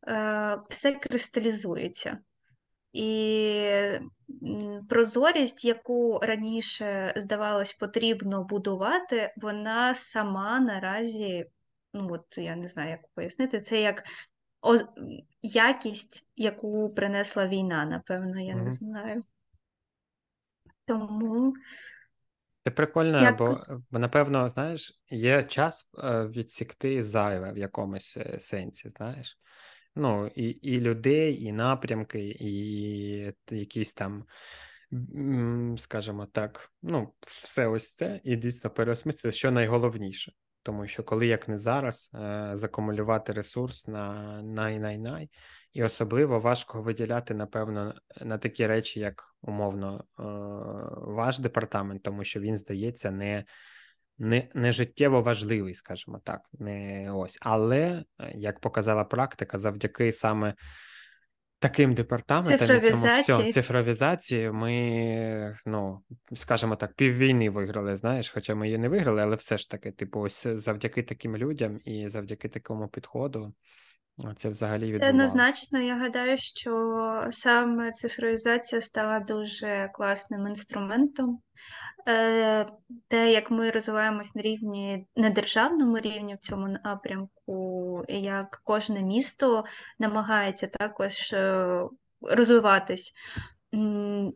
е, все кристалізується. І прозорість, яку раніше, здавалось, потрібно будувати, вона сама наразі, ну от я не знаю, як пояснити, це як якість, яку принесла війна, напевно, я не знаю. Тому. Це прикольно, Як... бо, бо, напевно, знаєш, є час е, відсікти зайве в якомусь е, сенсі, знаєш. Ну, і і людей, і напрямки, і якісь там, скажімо так, ну, все ось це, і дійсно переосмислити, що найголовніше. Тому що коли як не зараз е, закумулювати ресурс на най-най-най, і особливо важко виділяти, напевно, на такі речі, як умовно е, ваш департамент, тому що він здається не не, не життєво важливий, скажімо так, не ось. Але е, як показала практика, завдяки саме таким департаментом і цьому все, цифровізації, ми, ну, скажімо так, піввійни виграли, знаєш, хоча ми її не виграли, але все ж таки, типу, ось завдяки таким людям і завдяки такому підходу. Це взагалі Це однозначно. Я гадаю, що саме цифровізація стала дуже класним інструментом. Е, те, як ми розвиваємось на рівні на державному рівні в цьому напрямку, як кожне місто намагається також е, розвиватись,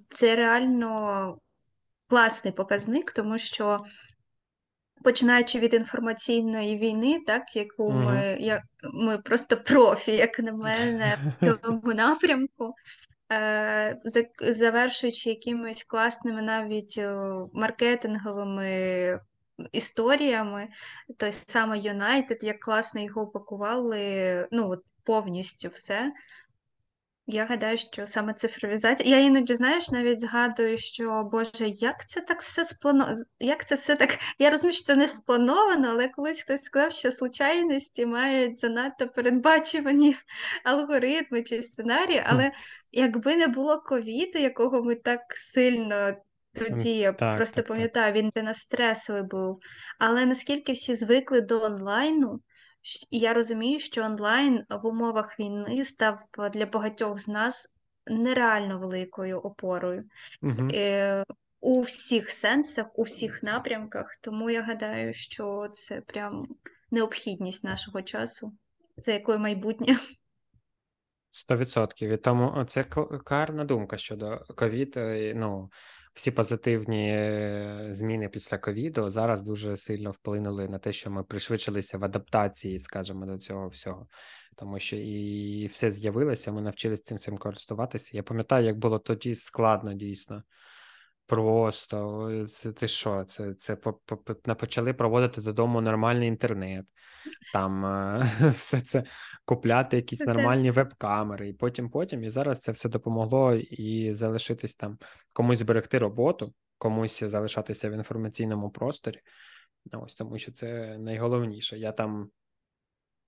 це реально класний показник, тому що починаючи від інформаційної війни, так яку Мгм. ми як ми просто профі, як на мене, в цьому напрямку. Е, завершуючи якимись класними навіть маркетинговими історіями, той саме Юнайтед, як класно його упакували, ну повністю все. Я гадаю, що саме цифровізація. Я іноді, знаєш, навіть згадую, що Боже, як це так все сплановано? Як це все так? Я розумію, що це не сплановано, але колись хтось сказав, що случайності мають занадто передбачувані алгоритми чи сценарії. Але якби не було ковіду, якого ми так сильно тоді я Так, просто так, так. пам'ятаю, він для нас стресовий був. Але наскільки всі звикли до онлайну? І я розумію, що онлайн в умовах війни став для багатьох з нас нереально великою опорою Угу. у всіх сенсах, у всіх напрямках. Тому я гадаю, що це прям необхідність нашого часу, за якою майбутнє. Сто відсотків. І тому це карна думка щодо ковід. Ну, всі позитивні е, зміни після ковіду зараз дуже сильно вплинули на те, що ми пришвидшилися в адаптації, скажімо, до цього всього, тому що і все з'явилося, ми навчилися цим всім користуватися. Я пам'ятаю, як було тоді складно дійсно. Просто це ти що? Це це почали проводити додому нормальний інтернет, там все це купляти якісь нормальні веб-камери, і потім, потім, і зараз це все допомогло і залишитись там, комусь зберегти роботу, комусь залишатися в інформаційному просторі. Ось тому, що це найголовніше. Я там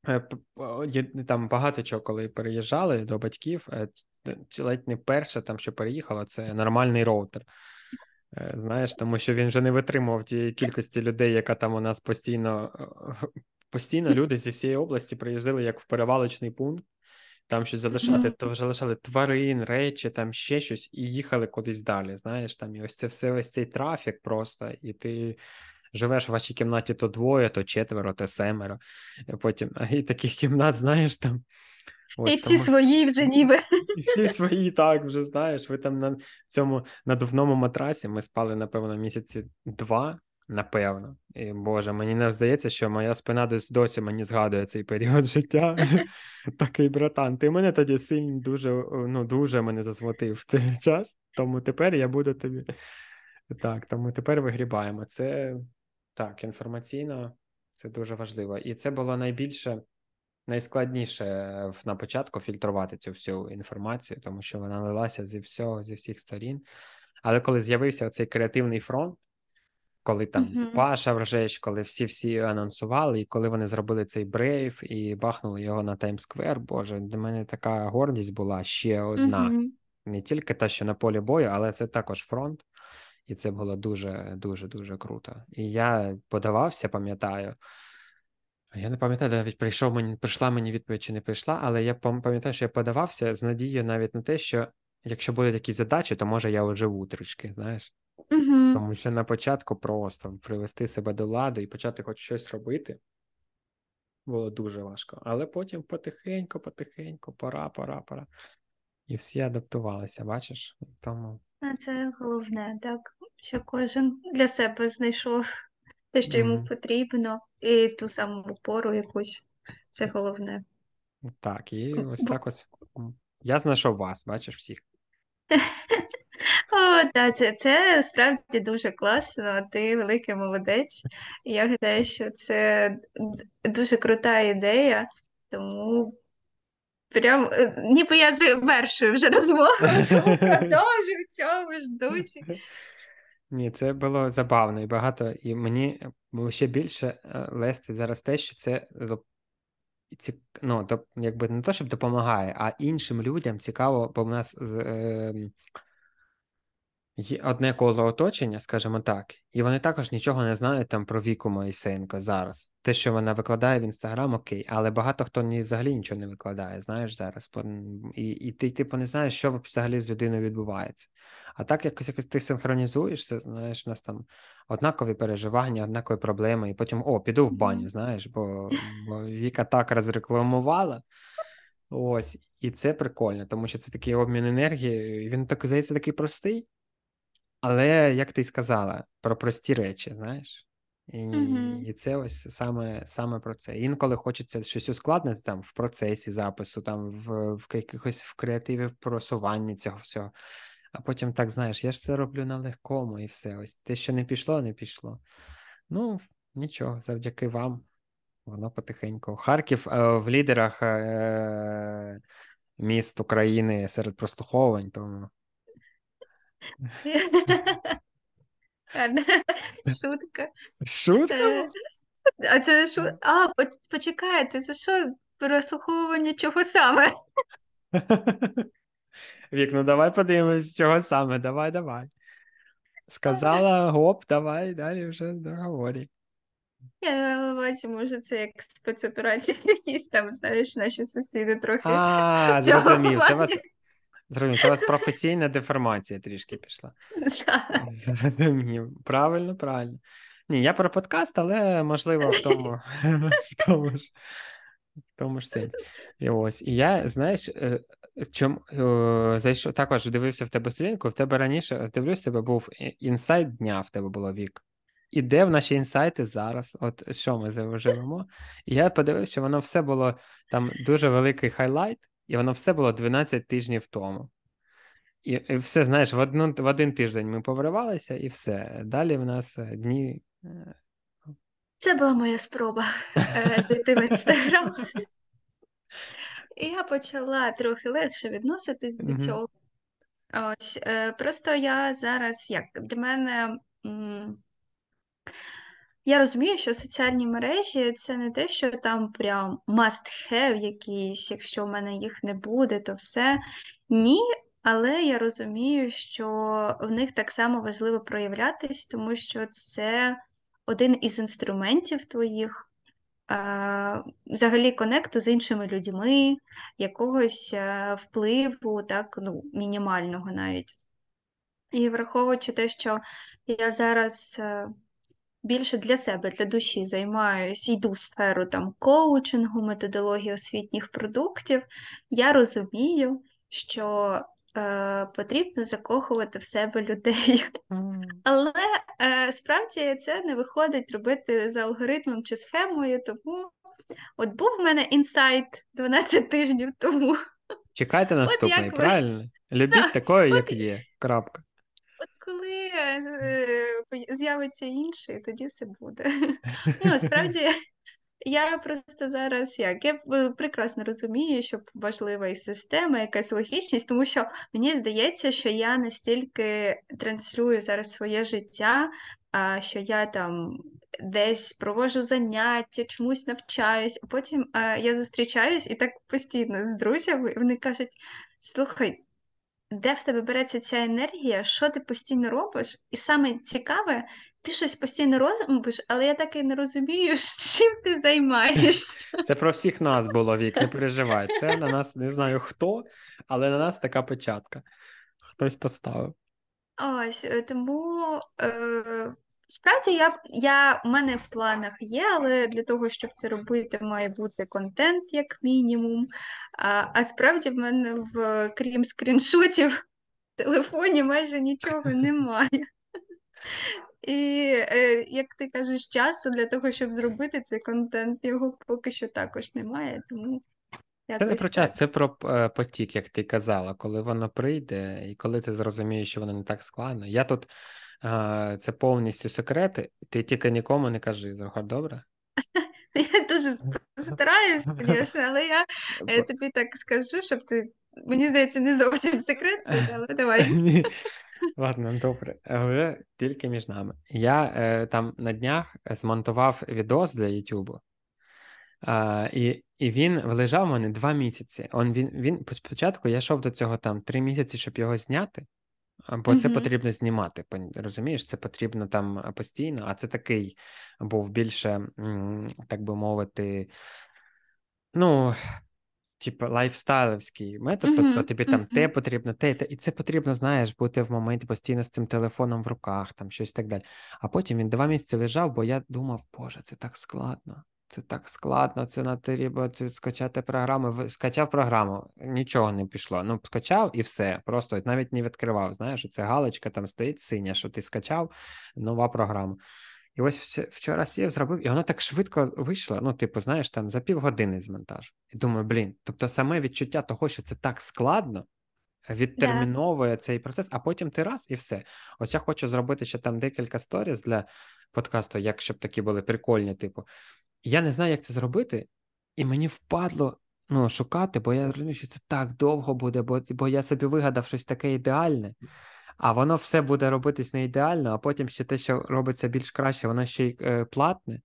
е, там багато чого, коли переїжджали до батьків, е, ледь не перше, там що переїхало, це нормальний роутер. Е, Знаєш, тому що він вже не витримував тієї кількості людей, яка там у нас постійно постійно люди зі всієї області приїздили як в перевалочний пункт, там щось залишати, то залишали тварин, речі, там ще щось, і їхали кудись далі. Знаєш, там і ось це все, ось цей трафік просто, і ти живеш в вашій кімнаті то двоє, то четверо, то семеро. Потім і таких кімнат, знаєш, там. І всі тому. свої вже ніби. І всі свої, так, вже знаєш, ви там на цьому надувному матрасі ми спали, напевно, місяці два, напевно. І Боже, мені не здається, що моя спина досі мені згадує цей період життя. Такий братан. Ти мене тоді сильно дуже, ну, дуже мене засмутив в той час, тому тепер я буду тобі. Так, тому тепер вигрібаємо. Це так, інформаційно, це дуже важливо. І це було найбільше найскладніше в- на початку фільтрувати цю всю інформацію, тому що вона лилася зі всього, зі всіх сторін. Але коли з'явився цей креативний фронт, коли там Мгм. Паша Вржещ, коли всі-всі анонсували, і коли вони зробили цей brave і бахнули його на Times Square, Боже, для мене така гордість була ще одна. Мгм. Не тільки та, що на полі бою, але це також фронт. І це було дуже, дуже, дуже круто. І я подавався, пам'ятаю. Я не пам'ятаю, навіть прийшов мені, прийшла мені відповідь чи не прийшла, але я пам- пам'ятаю, що я подавався з надією навіть на те, що якщо будуть якісь задачі, то може я оживу трішки, знаєш. Мгм. Тому що на початку просто привести себе до ладу і почати хоч щось робити було дуже важко. Але потім потихеньку, потихеньку, пора, пора, пора. І всі адаптувалися, бачиш? Тому Це головне, так, що кожен для себе знайшов те, що йому потрібно, і ту саму опору якусь. Це головне. так, і ось так ось. Я знайшов вас, бачиш всіх. О, та, це, це справді дуже класно. Ти великий молодець. Я гадаю, що це дуже крута ідея, тому прям е, ніби я завершую вже розмову, тому продовжую в цьому ж дусі. Ні, це було забавно і багато, і мені ще більше е, лести зараз те, що це ну, якби не то, щоб допомагає, а іншим людям цікаво, бо в нас з, е, є одне коло оточення, скажімо так, і вони також нічого не знають там про Віку Моїсенко зараз. Те, що вона викладає в інстаграм, окей, але багато хто ні, взагалі нічого не викладає, знаєш, зараз. І, і ти, типу, не знаєш, що взагалі з людиною відбувається. А так якось якось ти синхронізуєшся, знаєш, у нас там однакові переживання, однакові проблеми, і потім о, піду в баню, знаєш, бо, бо Віка так розрекламувала. Ось, і це прикольно, тому що це такий обмін енергії. Він так здається такий простий, але як ти сказала, про прості речі, знаєш? І, Мгм. і це ось саме, саме про це. Інколи хочеться щось ускладнити там в процесі запису, там в, в якихось в креативі, в просуванні цього всього. А потім так знаєш, я ж це роблю на легкому і все. Ось те, що не пішло, не пішло. Ну, нічого, завдяки вам. Воно потихеньку. Харків е, в лідерах е, міст України серед прослуховувань, тому Шутка. шутка. А це шу... А, почекайте, це що прослуховування чого саме? Вік, ну давай подивимось, чого саме. Давай, давай. Сказала гоп, давай, далі вже договорі. Я на увазі, може, це як спецоперація якісь там, знаєш, наші сусіди трохи А, зрозумів. Це вас зрозумів, у вас професійна деформація трішки пішла. Зрозумів. Правильно, правильно. Ні, я про подкаст, але можливо в тому, в тому ж, в тому ж сенсі. І ось. І я, знаєш, е, чом, е, зайшов, також дивився в тебе сторінку, в тебе раніше, дивлюсь, в тебе був інсайт дня, в тебе було вік. І де в наші інсайти зараз? От що ми за- живемо? І я подивився, що воно все було там дуже великий highlight, і воно все було 12 тижнів тому. І, і все, знаєш, в, одну, в один тиждень ми повривалися, і все. Далі в нас е, дні. е, Це була моя спроба е, зайти в інстаграм. Я почала трохи легше відноситись до цього. Ось, просто я зараз як для мене. Я розумію, що соціальні мережі це не те, що там прям must have якісь, якщо в мене їх не буде, то все. Ні, Але я розумію, що в них так само важливо проявлятись, тому що це один із інструментів твоїх, взагалі конекту з іншими людьми, якогось впливу, так, ну, мінімального навіть. І враховуючи те, що я зараз е, більше для себе, для душі займаюся, йду в сферу там коучингу, методології освітніх продуктів, я розумію, що е, потрібно закохувати в себе людей. Але е, справді це не виходить робити за алгоритмом чи схемою, тому от був в мене інсайт 12 тижнів тому. Чекайте наступний, правильно? Любіть Так, такою, от як є. Крапка. Коли е, пої- з'явиться інший, тоді все буде. Ну, справді, я просто зараз як я е, прекрасно розумію, що важлива і система, якась логічність, тому що мені здається, що я настільки транслюю зараз своє життя, що я там десь проводжу заняття, чомусь навчаюсь, а потім е, я зустрічаюсь і так постійно з друзями, і вони кажуть: слухай. Де в тебе береться ця енергія, що ти постійно робиш? І саме цікаве, ти щось постійно робиш, але я так і не розумію, з чим ти займаєшся. Це про всіх нас було вік, не переживай. Це на нас не знаю хто, але на нас така печатка. Хтось поставив. Ось е, тому е, справді я, я у мене в планах є, але для того, щоб це робити, має бути контент, як мінімум. А, а справді в мене в крім скріншотів в телефоні майже нічого немає. І, е, як ти кажеш, часу для того, щоб зробити цей контент, його поки що також немає, тому Це не про час, це про е, потік, як ти казала, коли воно прийде, і коли ти зрозумієш, що воно не так складно. Я тут це повністю секрети, ти тільки нікому не кажи, Захар, добре? Я дуже стараюсь, звісно, але я тобі так скажу, щоб ти, мені здається, не зовсім секрет, але давай. Ні. Ладно, добре, але тільки між нами. Я е, там на днях змонтував відос для Ютубу, е, і, і він лежав у мене два місяці. Он, він, він, спочатку я йшов до цього там три місяці, щоб його зняти, бо це потрібно знімати. Розумієш, це потрібно там постійно, а це такий був більше, так би мовити, ну, типу, лайфстайлівський метод, тобто тобі там те потрібно, те, те, і це потрібно, знаєш, бути в моменті постійно з цим телефоном в руках, там щось так далі. А потім він два місяці лежав, бо я думав, боже, це так складно. Це так складно, це на треба це скачати програму. Скачав програму, нічого не пішло. Ну, скачав і все. Просто навіть не відкривав. Знаєш, це галочка там стоїть синя, що ти скачав, нова програма. І ось вчора сів, зробив, і воно так швидко вийшло. Ну, типу, знаєш, там за півгодини з монтажу. І думаю, блін, тобто саме відчуття того, що це так складно, відтерміновує цей процес, а потім ти раз і все. Ось я хочу зробити ще там декілька сторіс для подкасту, як щоб такі були прикольні, типу. Я не знаю, як це зробити, і мені впадло ну, шукати, бо я розумію, що це так довго буде, бо, бо я собі вигадав щось таке ідеальне. А воно все буде робитись не ідеально, а потім ще те, що робиться більш краще, воно ще й е, платне,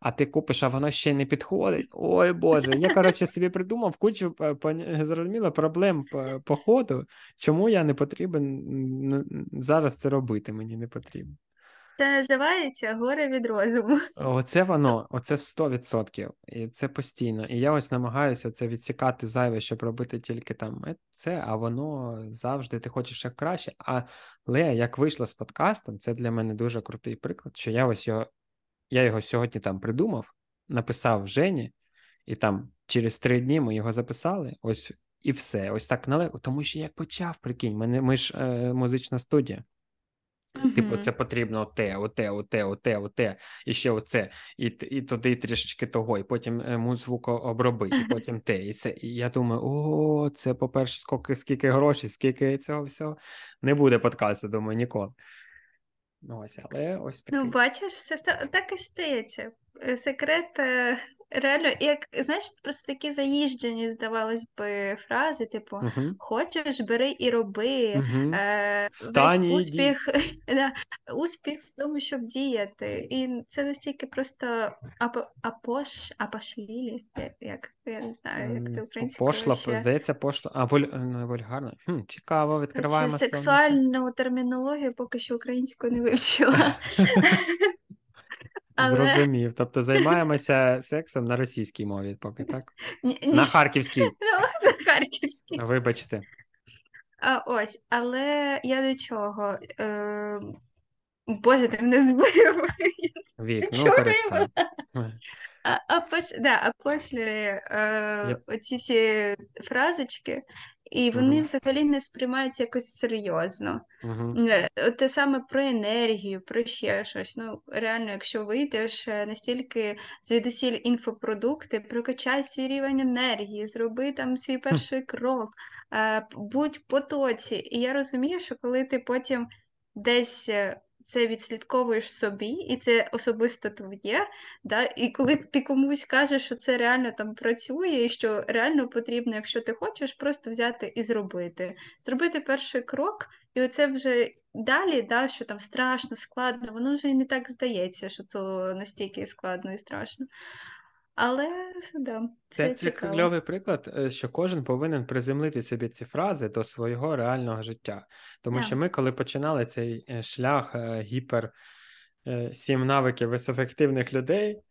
а ти купиш, а воно ще й не підходить. Ой Боже, я, коротше, собі придумав кучу е, зрозуміло, проблем по, по ходу, чому я не потрібен зараз це робити, мені не потрібно. Це називається горе від розуму. Оце воно, оце 100%. І це постійно. І я ось намагаюся це відсікати зайве, щоб робити тільки там е, це, а воно завжди ти хочеш як краще. Але як вийшло з подкастом, це для мене дуже крутий приклад, що я ось його, я його сьогодні там придумав, написав Жені, і там через три дні ми його записали. Ось і все. Ось так налегко. Тому що як почав, прикинь, ми, ми ж е, музична студія. Типу, це потрібно оте, оте, оте, оте, оте, і ще оце, і, і туди трішечки того, і потім е, музвук обробить, і потім те. І це. І я думаю, о, це, по-перше, скільки, скільки грошей, скільки цього всього. Не буде подкасту, думаю, ніколи. Ну, ось, але ось Ну, бачиш, все так і стається. Е, Секрет е, Реально, як знаєш, просто такі заїжджені, здавалось би, фрази, типу Угу. хочеш, бери і роби. Е, весь Встань і успіх, да, успіх в тому, щоб діяти. І це настільки просто апо, апош, апошлілі, як, я не знаю, як це українською Пошла, ще. здається, пошла. А воль... ну, вульгарно. Хм, цікаво, відкриваємо сексуальну термінологію поки що українською не вивчила. Але Зрозумів. Тобто займаємося сексом на російській мові, поки так? ні, ні, На харківській. ну, харківський. Вибачте. А ось, але я до чого? Е, Боже, ти мене збив. Вік, ну Чого перестань. А, а, пос, да, а після е, Я- оці ці фразочки, і вони Мгм. взагалі не сприймаються якось серйозно. Угу. Е, от Те саме про енергію, про ще щось. Ну, реально, якщо вийдеш е, настільки звідусіль інфопродукти, прокачай свій рівень енергії, зроби там свій перший крок, е, будь в потоці. І я розумію, що коли ти потім десь е, це відслідковуєш собі, і це особисто твоє, да? і коли ти комусь кажеш, що це реально там працює, і що реально потрібно, якщо ти хочеш, просто взяти і зробити. Зробити перший крок. І оце вже далі, да, що там страшно, складно, воно вже і не так здається, що це настільки складно і страшно. Але да, Це, це це кльовий приклад, е, що кожен повинен приземлити собі ці фрази до свого реального життя. Тому Да. що ми, коли починали цей е, шлях е, гіпер сім навиків високоефективних людей,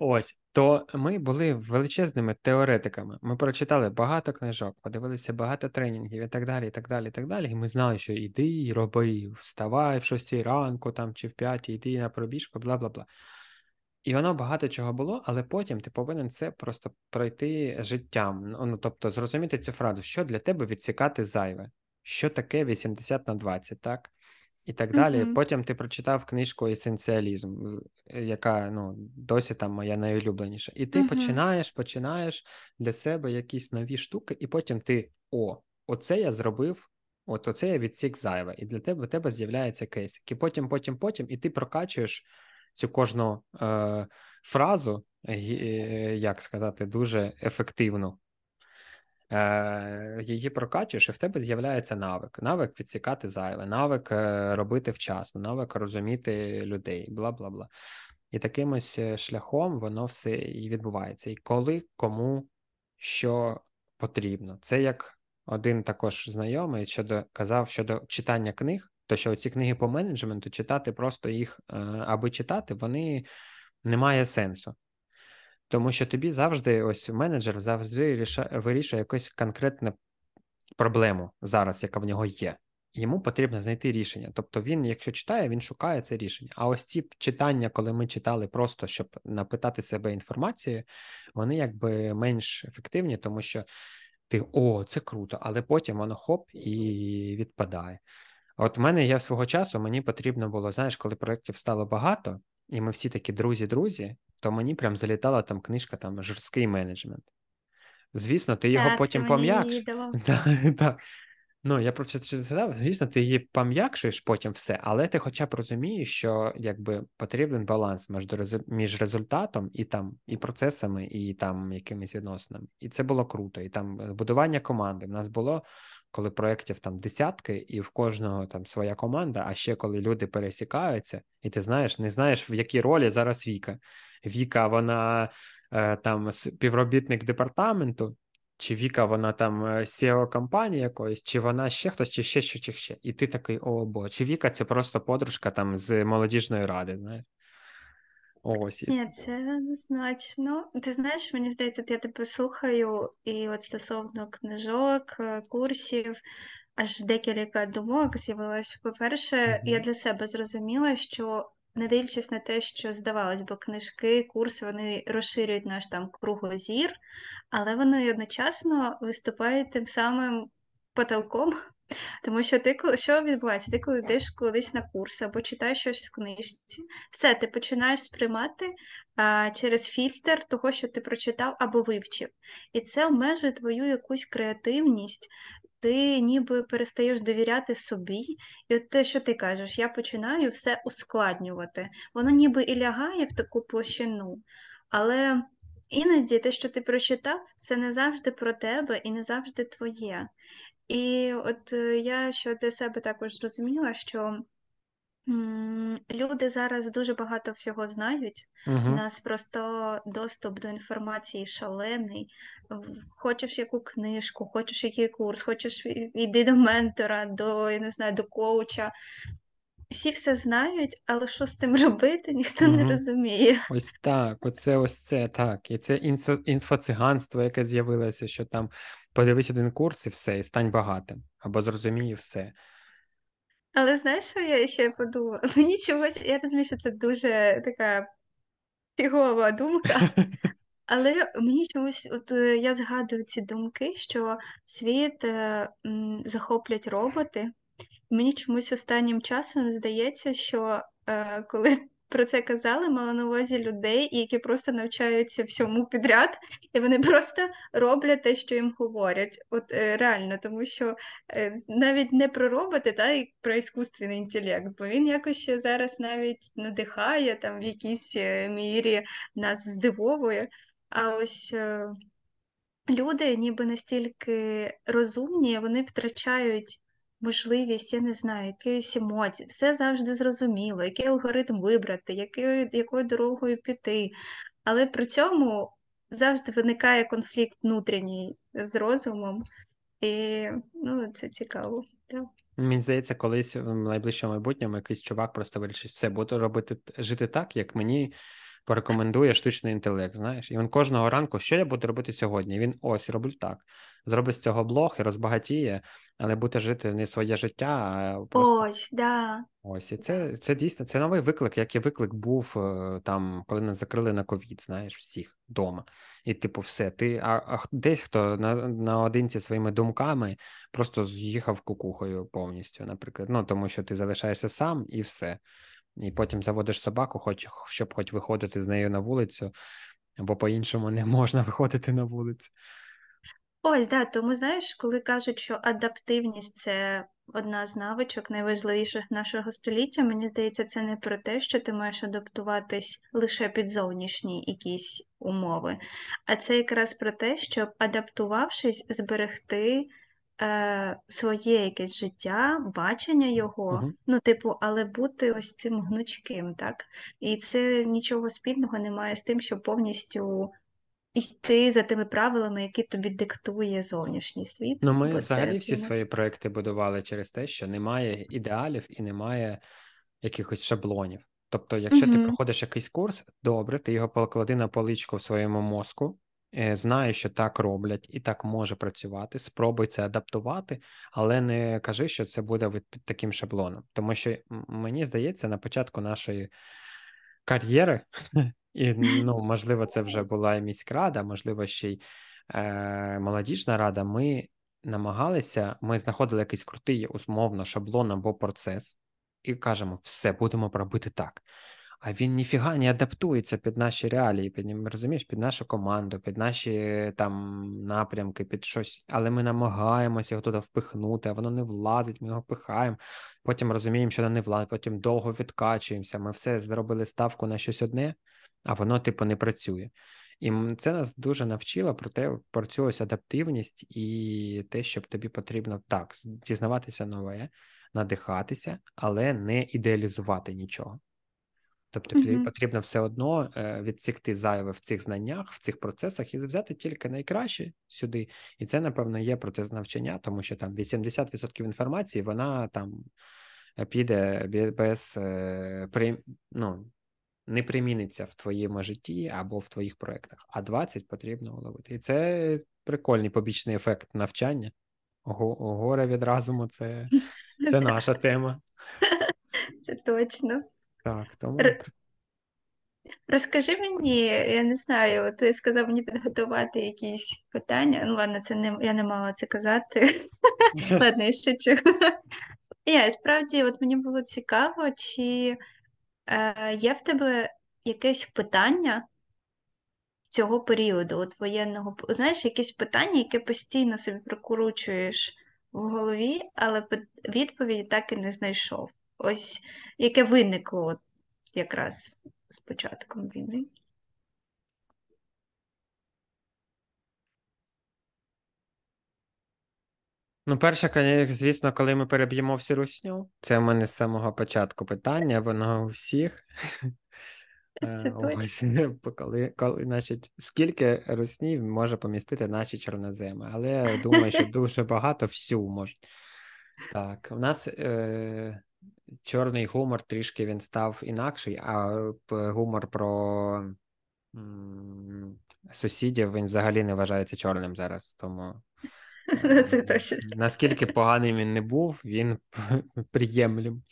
ось, то ми були величезними теоретиками. Ми прочитали багато книжок, подивилися багато тренінгів і так далі, і так далі, і так далі. І ми знали, що іди роби, вставай в 6 ранку там, чи в 5, йди на пробіжку, бла бла бла. І воно багато чого було, але потім ти повинен це просто пройти життям. Ну, ну, тобто зрозуміти цю фразу, що для тебе відсікати зайве, що таке 80 на 20, так? І так далі. Мгм. Потім ти прочитав книжку Есенціалізм, яка ну, досі там моя найулюбленіша. І ти Мгм. починаєш, починаєш для себе якісь нові штуки, і потім ти о, оце я зробив. От оце я відсік зайве, і для тебе, в тебе з'являється кейсик. І потім, потім, потім, і ти прокачуєш цю кожну е, фразу, е, е, як сказати, дуже ефективно. Е, її прокачуєш, і в тебе з'являється навик. Навик відсікати зайве, навик е, робити вчасно, навик розуміти людей, бла бла бла. І таким ось шляхом воно все і відбувається. І коли кому що потрібно. Це як один також знайомий щодо казав щодо читання книг, то що ці книги по менеджменту читати просто їх, е, аби читати, вони не має сенсу. Тому що тобі завжди, ось менеджер завжди вирішує якусь конкретну проблему зараз, яка в нього є. Йому потрібно знайти рішення. Тобто він, якщо читає, він шукає це рішення. А ось ці читання, коли ми читали просто, щоб напитати себе інформацією, вони якби менш ефективні, тому що ти о, це круто, але потім воно хоп і відпадає. От в мене я свого часу мені потрібно було, знаєш, коли проєктів стало багато, і ми всі такі друзі-друзі, то мені прям залітала там книжка там жорсткий менеджмент. Звісно, ти його Так, потім пом'якш. Ну, я про це сказав, звісно, ти її пом'якшуєш потім все, але ти хоча б розумієш, що якби потрібен баланс між, між результатом і там і процесами, і там якимись відносинами. І це було круто. І там е, будування команди. У нас було, коли проєктів там десятки, і в кожного там своя команда, а ще коли люди пересікаються, і ти знаєш, не знаєш, в якій ролі зараз Віка. Віка, вона е, там співробітник департаменту. Чи Віка, вона там е, SEO компанії якоїсь, чи вона ще хтось, чи ще що, чи ще. І ти такий, о, бо, чи Віка це просто подружка там з молодіжної ради, знаєш? Ось. Ні, це однозначно. Ти знаєш, мені здається, я тебе слухаю, і от стосовно книжок, е, курсів, аж декілька думок з'явилось. По-перше, я для себе зрозуміла, що не дивлячись на те, що здавалось, бо книжки, курси вони розширюють наш там кругозір, але вони одночасно виступають тим самим потолком. Тому що ти що відбувається? Ти коли йдеш кудись на курс або читаєш щось в книжці, все, ти починаєш сприймати а, через фільтр того, що ти прочитав або вивчив. І це обмежує твою якусь креативність. Ти ніби перестаєш довіряти собі, і от те, що ти кажеш, я починаю все ускладнювати. Воно ніби і лягає в таку площину, Але іноді те, що ти прочитав, це не завжди про тебе і не завжди твоє. І от е, я що для себе також зрозуміла, що люди зараз дуже багато всього знають. У Угу. нас просто доступ до інформації шалений. Хочеш яку книжку, хочеш який курс, хочеш йди до ментора, до, я не знаю, до коуча. Всі все знають, але що з тим робити, ніхто не Угу. розуміє. Ось так, оце ось це так. І це інфоциганство, яке з'явилося, що там подивись один курс і все, і стань багатим, або зрозумій і все. Але знаєш, що я ще подумала? Мені чогось, я розумію, що це дуже така фігова думка, але мені чомусь, от е, я згадую ці думки, що світ е, м, захоплять роботи. Мені чомусь останнім часом здається, що е, коли про це казали, мала на увазі людей, які просто навчаються всьому підряд, і вони просто роблять те, що їм говорять. От е, реально, тому що е, навіть не про роботи, та і про іскусственний інтелект, бо він якось ще зараз навіть надихає там в якійсь е, мірі нас здивовує. А ось е, люди, ніби настільки розумні, вони втрачають можливість, я не знаю, якоїсь емоції. Все завжди зрозуміло, який алгоритм вибрати, якою, якою дорогою піти. Але при цьому завжди виникає конфлікт внутрішній з розумом, і ну, це цікаво. Так. Мені здається, колись в найближчому майбутньому якийсь чувак просто вирішить, все, буду робити жити так, як мені порекомендує штучний інтелект. Знаєш, і він кожного ранку, що я буду робити сьогодні? Він ось роблю так. Зробить з цього блог і розбагатіє, але буде жити не своє життя, а просто Ось, да. ось. І це, це дійсно це новий виклик, як і виклик був е, там, коли нас закрили на ковід, знаєш, всіх вдома. І, типу, все, ти, а, а х- дехто на, наодинці своїми думками просто з'їхав кукухою повністю, наприклад. Ну, тому що ти залишаєшся сам і все. І потім заводиш собаку, хоч, щоб хоч виходити з нею на вулицю, або по-іншому не можна виходити на вулицю. Ось, да, тому знаєш, коли кажуть, що адаптивність це одна з навичок найважливіших нашого століття, мені здається, це не про те, що ти маєш адаптуватись лише під зовнішні якісь умови, а це якраз про те, щоб адаптувавшись, зберегти е, своє якесь життя, бачення його, Угу. ну, типу, але бути ось цим гнучким, так? І це нічого спільного немає з тим, щоб повністю йти за тими правилами, які тобі диктує зовнішній світ, Ну, ми бо це взагалі всі свої кінець. проекти будували через те, що немає ідеалів і немає якихось шаблонів. Тобто, якщо ти проходиш якийсь курс, добре, ти його поклади на поличку в своєму мозку, е, знаєш, що так роблять і так може працювати. Спробуй це адаптувати, але не кажи, що це буде під таким шаблоном. Тому що мені здається, на початку нашої кар'єри, і ну, можливо, це вже була і міськрада, можливо, ще й е, молодіжна рада. Ми намагалися, ми знаходили якийсь крутий, умовно, шаблон або процес, і кажемо, все, будемо робити так. А він ніфіга не адаптується під наші реалії, під розумієш, під нашу команду, під наші там напрямки, під щось. Але ми намагаємося його туди впихнути, а воно не влазить, ми його пихаємо. Потім розуміємо, що воно не влазить, потім довго відкачуємося. Ми все зробили ставку на щось одне, а воно, типу, не працює. І це нас дуже навчило про те, про цю ось адаптивність і те, щоб тобі потрібно так дізнаватися нове, надихатися, але не ідеалізувати нічого. Тобто Угу. потрібно все одно е, відсікти зайве в цих знаннях, в цих процесах і взяти тільки найкраще сюди. І це, напевно, є процес навчання, тому що там 80% інформації вона там е, піде без е, при, ну, не приміниться в твоєму житті або в твоїх проєктах, а 20 потрібно уловити. І це прикольний побічний ефект навчання. Го- Горе від разуму це, це наша тема. Це точно. Так, тому Р- Розкажи мені, я не знаю, ти сказав мені підготувати якісь питання. Ну, ладно, це не я не мала це казати. Ладно, я ще чую. Я справді, от мені було цікаво, чи е, є в тебе якесь питання цього періоду, от воєнного, знаєш, якесь питання, яке постійно собі прокручуєш в голові, але пи- відповіді так і не знайшов ось яке виникло якраз з початком війни. Ну, перше, звісно, коли ми переб'ємо всю русню, це в мене з самого початку питання, воно у всіх. Це е, точно. Коли, коли, значить, Скільки русні може помістити наші чорноземи, але я думаю, що дуже багато всю може. Так, у нас е, чорний гумор трішки він став інакший, а гумор про сусідів він взагалі не вважається чорним зараз. Тому Ну, Це е, точно. наскільки поганим він не був, він приємлем.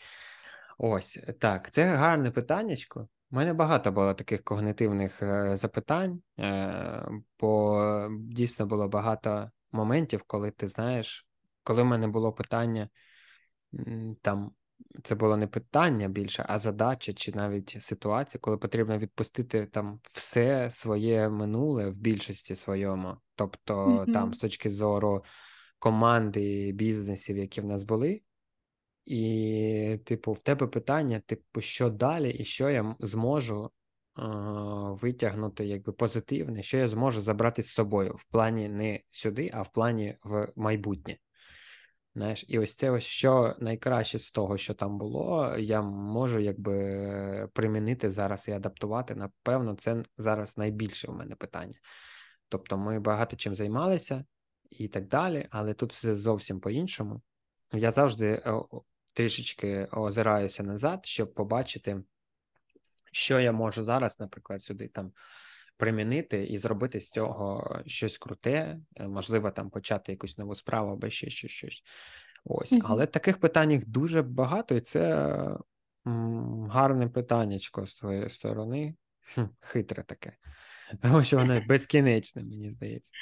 Ось так, це гарне питаннячко. У мене багато було таких когнитивних е, запитань, е, бо дійсно було багато моментів, коли ти знаєш, коли в мене було питання, там це було не питання більше, а задача чи навіть ситуація, коли потрібно відпустити там все своє минуле в більшості своєму. Тобто, там, з точки зору команди, бізнесів, які в нас були. І, типу, в тебе питання, типу, що далі, і що я зможу е, витягнути якби позитивне, що я зможу забрати з собою в плані не сюди, а в плані в майбутнє. Знаєш, і ось це ось що найкраще з того, що там було, я можу якби примінити зараз і адаптувати. Напевно, це зараз найбільше в мене питання. Тобто, ми багато чим займалися і так далі, але тут все зовсім по-іншому. Я завжди е, трішечки озираюся назад, щоб побачити, що я можу зараз, наприклад, сюди там примінити і зробити з цього щось круте, е, можливо, там почати якусь нову справу або ще щось. щось. Ось, Мгм. але таких питань їх дуже багато, і це м, гарне питаннячко з твоєї сторони. Хм, хитре таке. Тому що воно безкінечне, мені здається.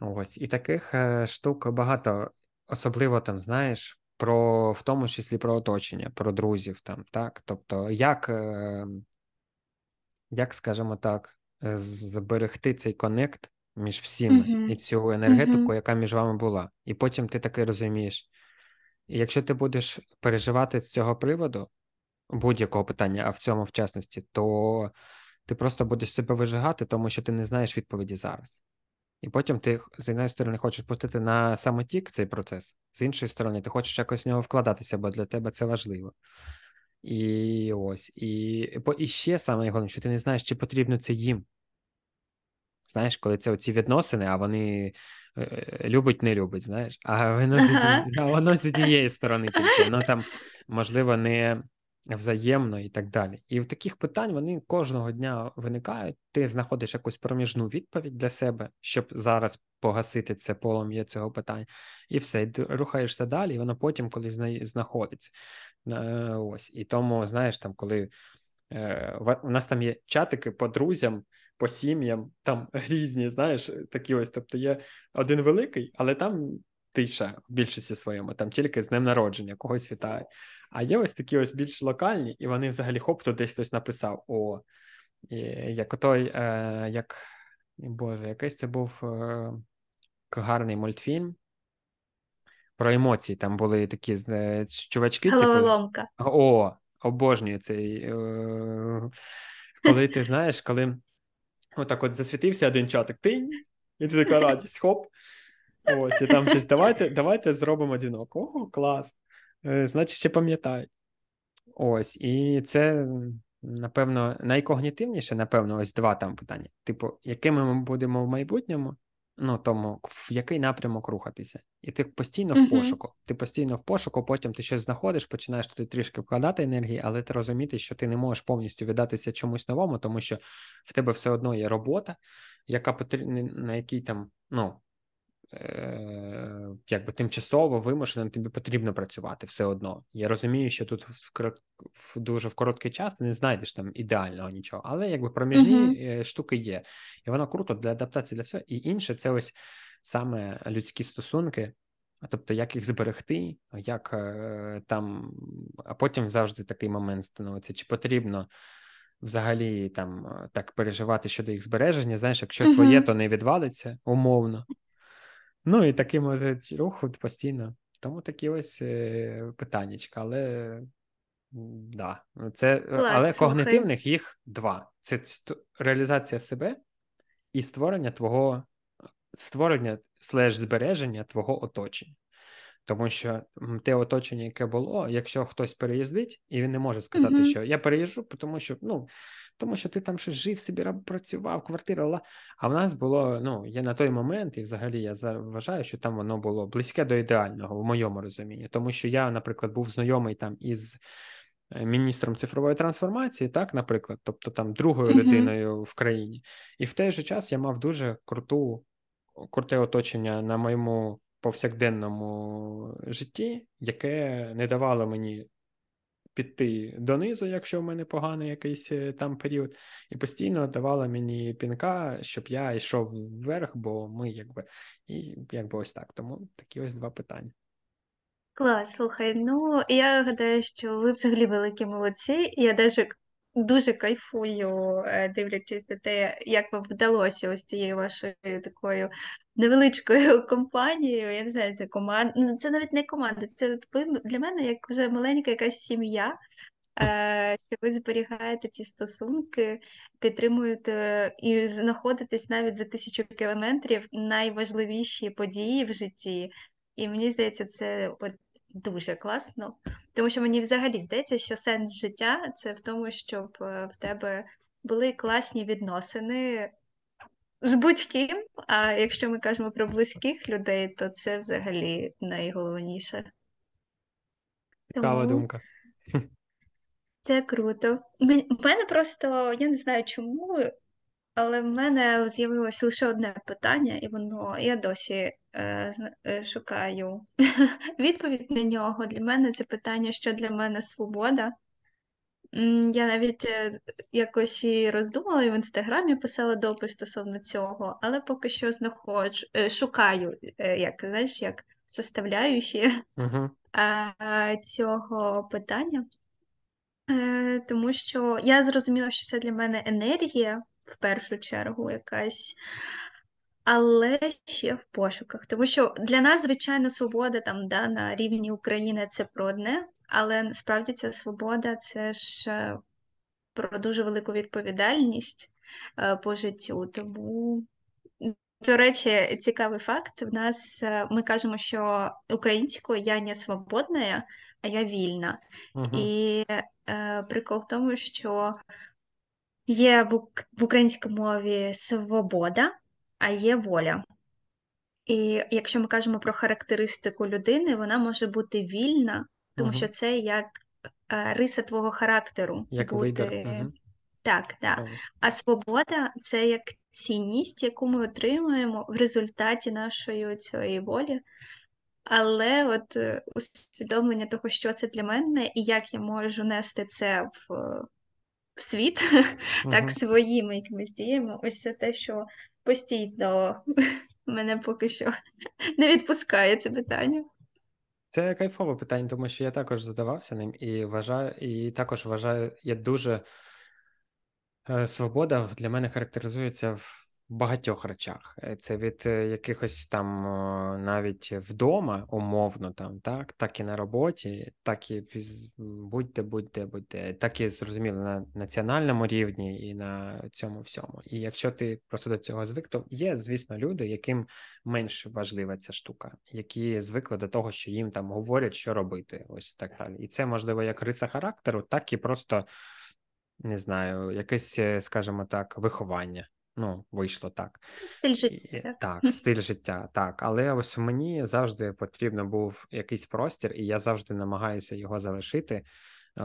Ось, і таких е, штук багато, особливо там, знаєш, про в тому числі про оточення, про друзів там, так? Тобто, як, е, як скажімо так, зберегти цей connect між всіми Мгм. і цю енергетику, Мгм. яка між вами була. І потім ти таки розумієш, і якщо ти будеш переживати з цього приводу будь-якого питання, а в цьому в частності, то ти просто будеш себе вижигати, тому що ти не знаєш відповіді зараз. І потім ти з однієї сторони хочеш пустити на самотік цей процес, з іншої сторони, ти хочеш якось в нього вкладатися, бо для тебе це важливо. І ось, і, і ще саме головне, що ти не знаєш, чи потрібно це їм. Знаєш, коли це оці відносини, а вони е, любить, не любить, знаєш, а воно з, Ага. а воно з однієї сторони тільки, воно там, можливо, не взаємно і так далі. І в таких питань вони кожного дня виникають. Ти знаходиш якусь проміжну відповідь для себе, щоб зараз погасити це полум'я цього питання, і все, і рухаєшся далі, і воно потім колись знаходиться. Е, Ось. І тому, знаєш, там, коли е, у нас там є чатики по друзям по сім'ям, там різні, знаєш, такі ось. Тобто є один великий, але там тиша в більшості своєму, там тільки з днем народження, когось вітають. А є ось такі ось більш локальні, і вони взагалі хоп, тут десь хтось написав: О, і, як той, е, як Боже, якийсь це був е, гарний мультфільм. Про емоції там були такі е, чувачки, типу. Головоломка. О, обожнюю цей. Е, коли ти знаєш, коли Отак от засвітився один чатик, тинь, і ти така радість, хоп. Ось, і там щось, давайте, давайте зробимо дзвінок. Ого, клас. Е, Значить, ще пам'ятають. Ось, і це, напевно, найкогнітивніше, напевно, ось два там питання. Типу, якими ми будемо в майбутньому, ну, тому в який напрямок рухатися. І ти постійно в пошуку. Ти постійно в пошуку, потім ти щось знаходиш, починаєш туди трішки вкладати енергії, але ти розумієш, що ти не можеш повністю віддатися чомусь новому, тому що в тебе все одно є робота, яка потрібна, на якій там, ну. Е, Якби тимчасово вимушеним тобі потрібно працювати все одно. Я розумію, що тут в, корот- в дуже в короткий час ти не знайдеш там ідеального нічого, але якби проміжні е, штуки є, і воно круто для адаптації для всього. І інше це ось саме людські стосунки, тобто як їх зберегти, як е, там, а потім завжди такий момент становиться, чи потрібно взагалі там так переживати щодо їх збереження. Знаєш, якщо твоє, Мгм. то не відвалиться, умовно. Ну і такий може рух постійно. Тому такі ось е, питаннячка, але да, це, Лас, але слухай. когнитивних їх два: це реалізація себе і створення твого створення слеж збереження твого оточення. Тому що те оточення, яке було, якщо хтось переїздить, і він не може сказати, Мгм. що я переїжджу, тому що ну тому що ти там ще жив собі, працював, квартира. ла. А в нас було ну є на той момент, і взагалі я вважаю, що там воно було близьке до ідеального, в моєму розумінні. Тому що я, наприклад, був знайомий там із е, міністром цифрової трансформації, так, наприклад, тобто там другою Мгм. людиною в країні, і в той же час я мав дуже круту круте оточення на моєму повсякденному житті, яке не давало мені піти донизу, якщо в мене поганий якийсь е, там період, і постійно давало мені пінка, щоб я йшов вверх, бо ми якби і якби ось так. Тому такі ось два питання. Клас, слухай, ну я гадаю, що ви взагалі великі молодці. Я даже дуже кайфую, е, дивлячись на те, як вам вдалося ось цією вашою такою невеличкою компанією. Я не знаю, це команда. Ну, це навіть не команда, це для мене як вже маленька якась сім'я. е, Що ви зберігаєте ці стосунки, підтримуєте і знаходитесь навіть за тисячу кілометрів найважливіші події в житті. І мені здається, це от дуже класно, тому що мені взагалі здається, що сенс життя це в тому, щоб е, в тебе були класні відносини з будь-ким. А якщо ми кажемо про близьких людей, то це взагалі найголовніше. Цікава Тому думка. це круто. В мене просто я не знаю чому, але в мене з'явилося лише одне питання, і воно я досі шукаю відповідь на нього. Для мене це питання, що для мене свобода. Я навіть е, якось і роздумала і в інстаграмі писала допис стосовно цього, але поки що знаходжу, е, шукаю, е, як знаєш, як составляючі Угу. е, цього питання. Е, Тому що я зрозуміла, що це для мене енергія в першу чергу якась, але ще в пошуках. Тому що для нас, звичайно, свобода там да, на рівні України це про одне, але насправді ця свобода це ж е, про дуже велику відповідальність е, по життю. Тому, до речі, цікавий факт. В нас е, ми кажемо, що українською я не свободна, а я вільна. Угу. І е, прикол в тому, що є в, в українській мові свобода, а є воля. І якщо ми кажемо про характеристику людини, вона може бути вільна, тому що Угу. це як е, риса твого характеру Як бути Угу. так, так. А свобода це як цінність, яку ми отримуємо в результаті нашої цієї волі. Але от е, усвідомлення того, що це для мене, і як я можу нести це в, в світ, так, Угу. своїми якимись діями, ось це те, що постійно мене поки що не відпускає це питання. Це кайфове питання, тому що я також задавався ним і вважаю, і також вважаю, я дуже Е, Свобода для мене характеризується в багатьох речах. Е, Це від е, якихось там е, навіть вдома, умовно, там, так, так і на роботі, так і будь-де, будь-де, будь-де, так і зрозуміло на національному рівні і на цьому всьому. І якщо ти просто до цього звик, то є, звісно, люди, яким менш важлива ця штука, які звикли до того, що їм там говорять, що робити, ось так далі. І це можливо як риса характеру, так і просто не знаю, якесь, скажімо так, виховання. Ну, вийшло так. Стиль життя. Так, стиль життя, так. Але ось мені завжди потрібно був якийсь простір, і я завжди намагаюся його залишити е,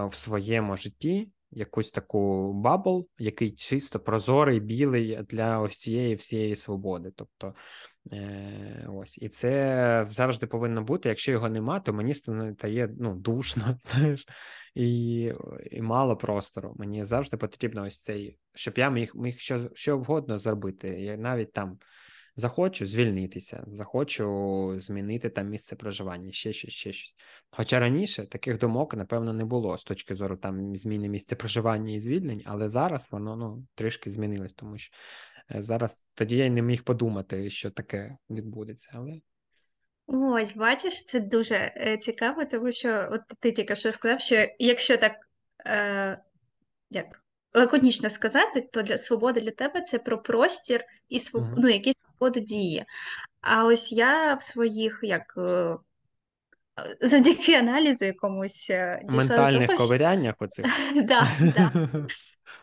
в своєму житті, якусь таку bubble, який чисто прозорий, білий для ось цієї всієї свободи. Тобто, е, ось, і це завжди повинно бути. Якщо його нема, то мені стає ну, душно, знаєш, і, і мало простору. Мені завжди потрібно ось цей, щоб я міг, міг що, що вгодно зробити. Навіть там захочу звільнитися, захочу змінити там місце проживання, ще щось, ще щось. Хоча раніше таких думок, напевно, не було з точки зору там зміни місця проживання і звільнень, але зараз воно ну, трішки змінилось, тому що е, зараз тоді я й не міг подумати, що таке відбудеться. Але Ось, бачиш, це дуже е, цікаво, тому що от ти тільки що сказав, що якщо так е, як лаконічно сказати, то для свободи для тебе це про простір і своб... Мгм. ну, якісь свободу дії. А ось я в своїх як е, завдяки аналізу якомусь е, дійшла до Ментальних того, що ковиряннях оцих. да, да.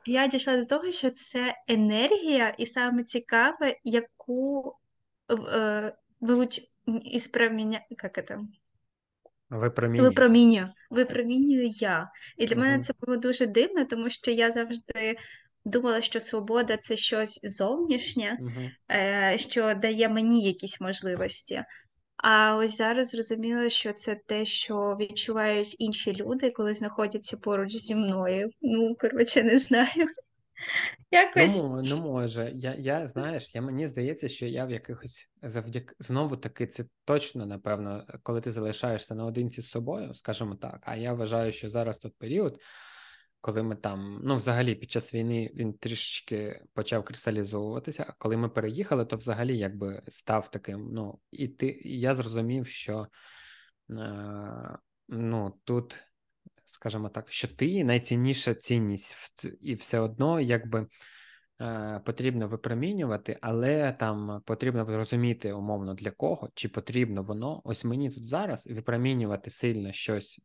Я дійшла до того, що це енергія, і саме цікаве, яку е, вилуч із як це? Випромінює. Випромінюю. Випромінюю я. І для мене це було дуже дивно, тому що я завжди думала, що свобода це щось зовнішнє, е, що дає мені якісь можливості. А ось зараз зрозуміла, що це те, що відчувають інші люди, коли знаходяться поруч зі мною. Ну, коротше, не знаю. Ну, Якось. ну може, я, я знаєш, я мені здається, що я в якихось завдяки знову таки це точно, напевно, коли ти залишаєшся наодинці з собою, скажімо так. А я вважаю, що зараз тот період, коли ми там, ну, взагалі, під час війни він трішечки почав кристалізовуватися. А коли ми переїхали, то взагалі якби став таким. Ну, і ти я зрозумів, що е, ну тут. Скажімо так, що ти найцінніша цінність, і все одно, якби е, потрібно випромінювати, але там потрібно розуміти умовно для кого, чи потрібно воно. Ось мені тут зараз випромінювати сильно щось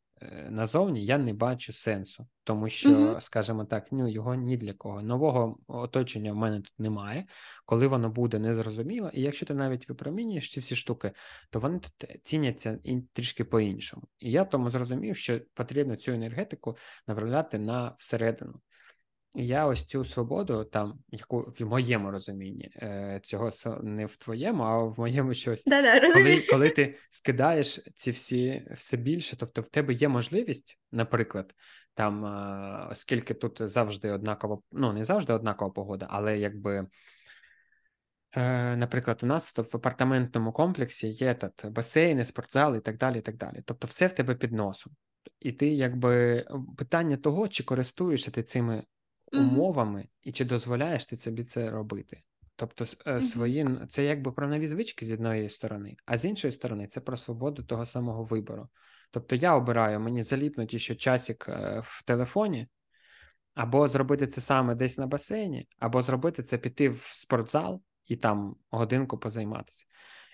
назовні, я не бачу сенсу, тому що, Мгм. скажімо так, ну його ні для кого. Нового оточення в мене тут немає. Коли воно буде незрозуміло, і якщо ти навіть випромінюєш ці всі штуки, то вони тут ціняться і трішки по-іншому. І я тому зрозумів, що потрібно цю енергетику направляти на всередину. Я ось цю свободу, там, яку в моєму розумінні, е, цього не в твоєму, а в моєму щось. Да-да, Коли, коли ти скидаєш ці всі все більше, тобто в тебе є можливість, наприклад, там, е, оскільки тут завжди однакова, ну не завжди однакова погода, але якби. Е, Наприклад, у нас в апартаментному комплексі є тут басейни, спортзали і так далі. і так далі. Тобто, все в тебе під носом. І ти, якби питання того, чи користуєшся ти цими. Умовами і чи дозволяєш ти собі це робити. Тобто, е, свої це якби про нові звички з однієї сторони, а з іншої сторони, це про свободу того самого вибору. Тобто я обираю мені заліпнути ще часик е, в телефоні, або зробити це саме десь на басейні, або зробити це піти в спортзал і там годинку позайматися.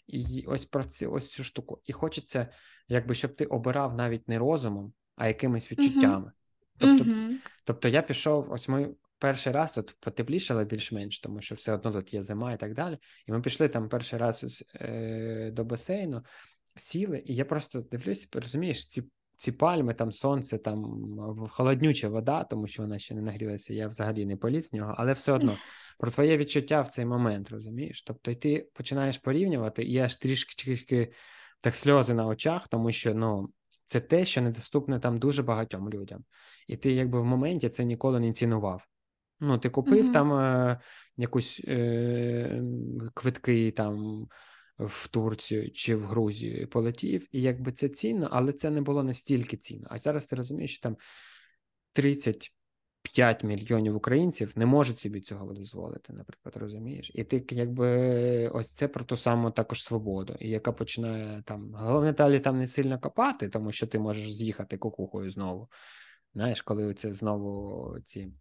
І ось про ці ось цю штуку. І хочеться, якби щоб ти обирав навіть не розумом, а якимись відчуттями. Тобто, Мгм. тобто я пішов, ось ми перший раз тут потеплішало більш-менш, тому що все одно тут є зима і так далі. І ми пішли там перший раз ось, е, до басейну, сіли, і я просто дивлюсь, розумієш, ці ці пальми, там сонце, там холоднюча вода, тому що вона ще не нагрілася, я взагалі не поліз в нього, але все одно про твоє відчуття в цей момент, розумієш? Тобто, і ти починаєш порівнювати, і аж трішки трішки так сльози на очах, тому що ну, це те, що недоступне там дуже багатьом людям. І ти, якби в моменті це ніколи не цінував. Ну, ти купив Мгм. там е, якусь е, квитки там в Турцію чи в Грузію і полетів, і якби це цінно, але це не було настільки цінно. А зараз ти розумієш, що там 35 мільйонів українців не можуть собі цього дозволити, наприклад, розумієш? І ти якби ось це про ту саму також свободу, і яка починає там головне далі там не сильно копати, тому що ти можеш з'їхати кукухою знову. Знаєш, коли це знову ці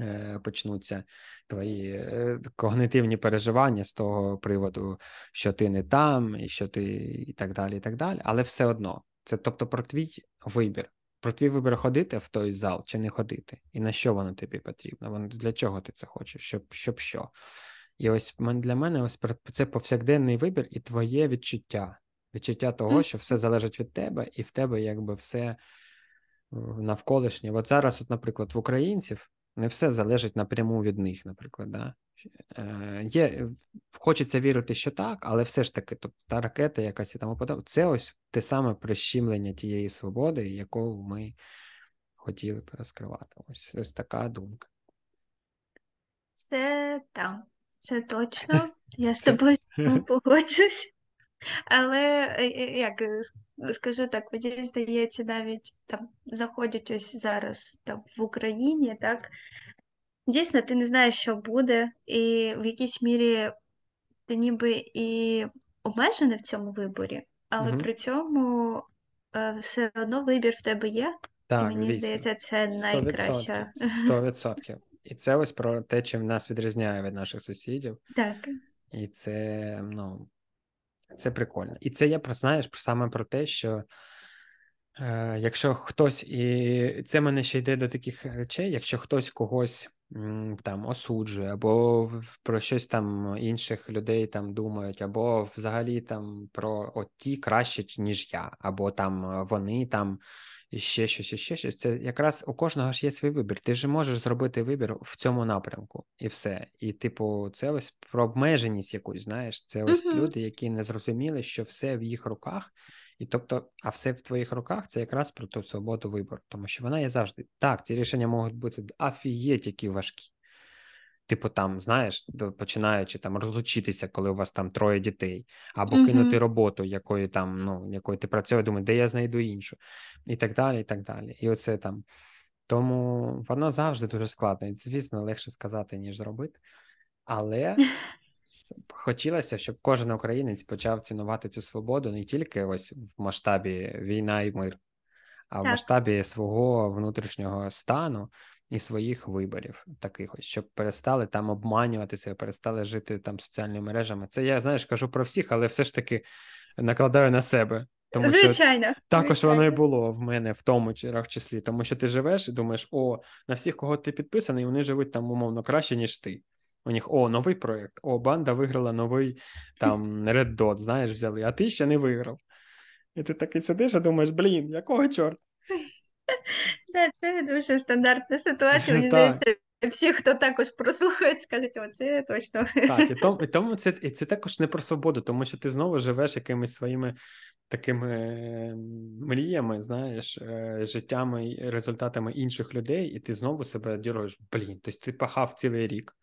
е, почнуться твої е, когнитивні переживання з того приводу, що ти не там, і що ти і так далі, і так далі. Але все одно, це тобто про твій вибір. Про твій вибір ходити в той зал чи не ходити, і на що воно тобі потрібно? Воно для чого ти це хочеш? Щоб щоб що? І ось для мене ось це повсякденний вибір і твоє відчуття. Відчуття того, що все залежить від тебе, і в тебе якби все навколишнє. От зараз, от, наприклад, в українців не все залежить напряму від них, наприклад. Да? Е, Є, хочеться вірити, що так, але все ж таки, тобто та ракета якась і тому подобне, це ось те саме прищемлення тієї свободи, яку ми хотіли б розкривати. Ось ось така думка. Це так, це точно. Я з тобою погоджусь. Але е, е, як е, скажу так, мені здається, навіть там заходячись зараз там в Україні, так дійсно ти не знаєш, що буде, і в якійсь мірі ти ніби і обмежений в цьому виборі, але Мгм. при цьому е, все одно вибір в тебе є, і Так, мені звісно. здається, це Сто найкраща. Сто відсотків. І це ось про те, чим нас відрізняє від наших сусідів. Так. І це, ну, Це прикольно. І це я про знаєш саме про те, що е, якщо хтось, і це мене ще йде до таких речей, якщо хтось когось там осуджує, або про щось там інших людей там думають, або взагалі там про от ті краще, ніж я, або там е, вони там і ще щось, і ще щось. Це якраз у кожного ж є свій вибір. Ти ж можеш зробити вибір в цьому напрямку, і все. І, типу, це ось про обмеженість якусь, знаєш, це ось Мгм. люди, які не зрозуміли, що все в їх руках, і тобто, а все в твоїх руках це якраз про ту свободу вибору, тому що вона є завжди. Так, ці рішення можуть бути афієть, які важкі. Типу, там, знаєш, починаючи там розлучитися, коли у вас там троє дітей, або Мгм. кинути роботу, якої там, ну, якої ти працюєш, думаєш, де я знайду іншу, і так далі, і так далі. І оце там. Тому воно завжди дуже складно. І, звісно, легше сказати, ніж зробити. Але хотілося, щоб кожен українець почав цінувати цю свободу не тільки ось в масштабі війна і мир, а в Так. масштабі свого внутрішнього стану і своїх виборів, таких ось, щоб перестали там обманюватися, перестали жити там соціальними мережами. Це я знаєш, кажу про всіх, але все ж таки накладаю на себе. Тому що Звичайно. також воно і було в мене в тому чи- числі, тому що ти живеш і думаєш, о, на всіх, кого ти підписаний, вони живуть там умовно краще, ніж ти. У них о, новий проєкт, о, банда виграла новий там Red Dot, знаєш, взяли, а ти ще не виграв. І ти такий сидиш і думаєш, блін, якого чорта? Да, це дуже стандартна ситуація. Мені здається, всі, хто також прослухають, скажуть, о, це точно. Так, і тому, і тому це, і це також не про свободу, тому що ти знову живеш якимись своїми такими е, мріями, знаєш, е, життями і результатами інших людей, і ти знову себе діруєш, блін, тобто ти пахав цілий рік,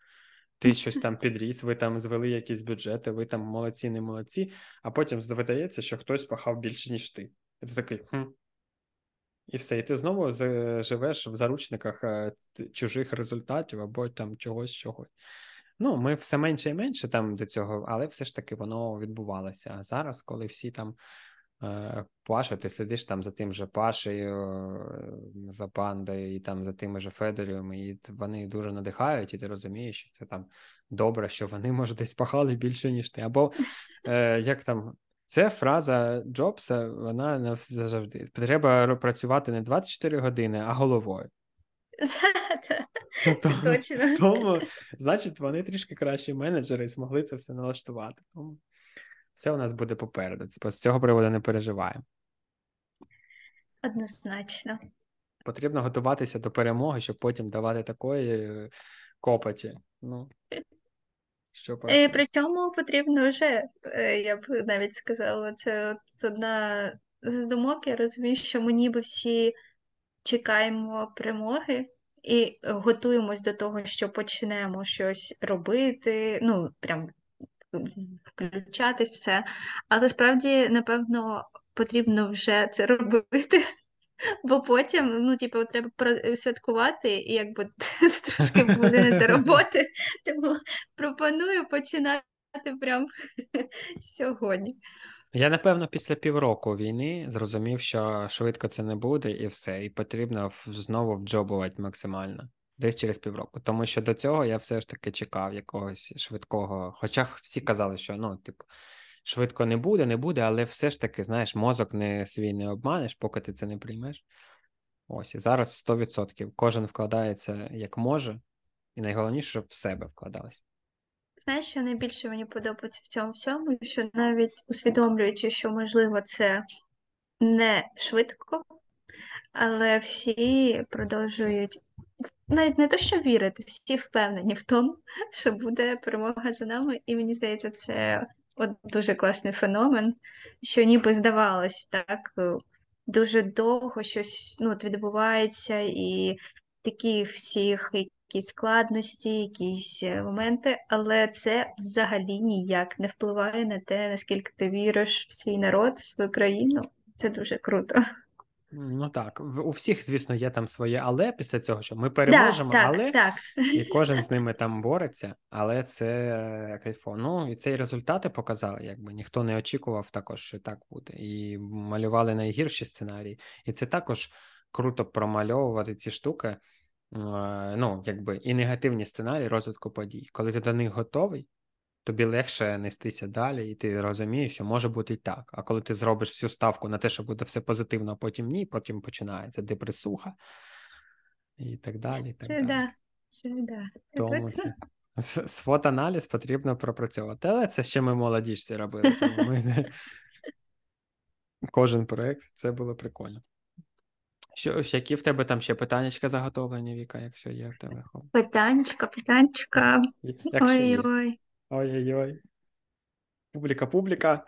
ти щось там підріс, ви там звели якісь бюджети, ви там молодці, не молодці, а потім видається, що хтось пахав більше, ніж ти. І ти такий, хм. І все, і ти знову живеш в заручниках е, чужих результатів або там чогось чогось. Ну, ми все менше і менше там до цього, але все ж таки воно відбувалося. А зараз, коли всі там Паша, ти сидиш там за тим же Пашею, е, за пандою, і там за тими же Федорівми, і вони дуже надихають, і ти розумієш, що це там добре, що вони, може, десь пахали більше, ніж ти. Або е, як там. Це фраза Джобса, вона не завжди. Треба працювати не 24 години, а головою. Це точно. Тому, значить, вони трішки кращі менеджери і змогли це все налаштувати. Тому все у нас буде попереду. Це- З цього приводу не переживаємо. Однозначно. Потрібно готуватися до перемоги, щоб потім давати такої е, копоті. Ну, що І просто. причому потрібно вже, е, я б навіть сказала, це одна з думок, я розумію, що ми ніби всі чекаємо перемоги і готуємось до того, що почнемо щось робити, ну, прям включатись все. Але справді, напевно, потрібно вже це робити. Бо потім, ну, типу, треба святкувати, і якби трошки буде до роботи. Тому пропоную починати прямо сьогодні. Я, напевно, після півроку війни зрозумів, що швидко це не буде, і все. І потрібно знову вджобувати максимально. Десь через півроку. Тому що до цього я все ж таки чекав якогось швидкого. Хоча всі казали, що ну, типу, швидко не буде, не буде, але все ж таки, знаєш, мозок не свій не обманеш, поки ти це не приймеш. Ось і зараз 100%. Кожен вкладається як може, і найголовніше, щоб в себе вкладалось. Знаєш, що найбільше мені подобається в цьому всьому, що навіть усвідомлюючи, що можливо це не швидко, але всі продовжують навіть не то, що вірити, всі впевнені в тому, що буде перемога за нами, і мені здається, це от дуже класний феномен, що ніби здавалось так е, дуже довго щось ну, от відбувається, і такі всіх якісь складності, якісь е, моменти, але це взагалі ніяк не впливає на те, наскільки ти віриш в свій народ, в свою країну. Це дуже круто. Ну так, у всіх, звісно, є там своє але після цього, що ми Да, переможемо, так, але так. і кожен з ними там бореться, але це е, кайфово. Ну і це і результати показали, якби ніхто не очікував також, що так буде. І малювали найгірші сценарії. І це також круто промальовувати ці штуки, е, ну, якби і негативні сценарії розвитку подій. Коли ти до них готовий, тобі легше нестися далі, і ти розумієш, що може бути і так. А коли ти зробиш всю ставку на те, що буде все позитивно, а потім ні, потім починається депресуха і так далі. І так Це далі. да, це да. Тому це свот-аналіз потрібно пропрацьовувати. Але це ще ми молодіжці робили. Тому ми. Кожен проект це було прикольно. Що, які в тебе там ще питаннячка заготовлені, Віка, якщо є в тебе? Питанчика, питанчика. Ой-ой. Ой-ой-ой. Публіка, публіка.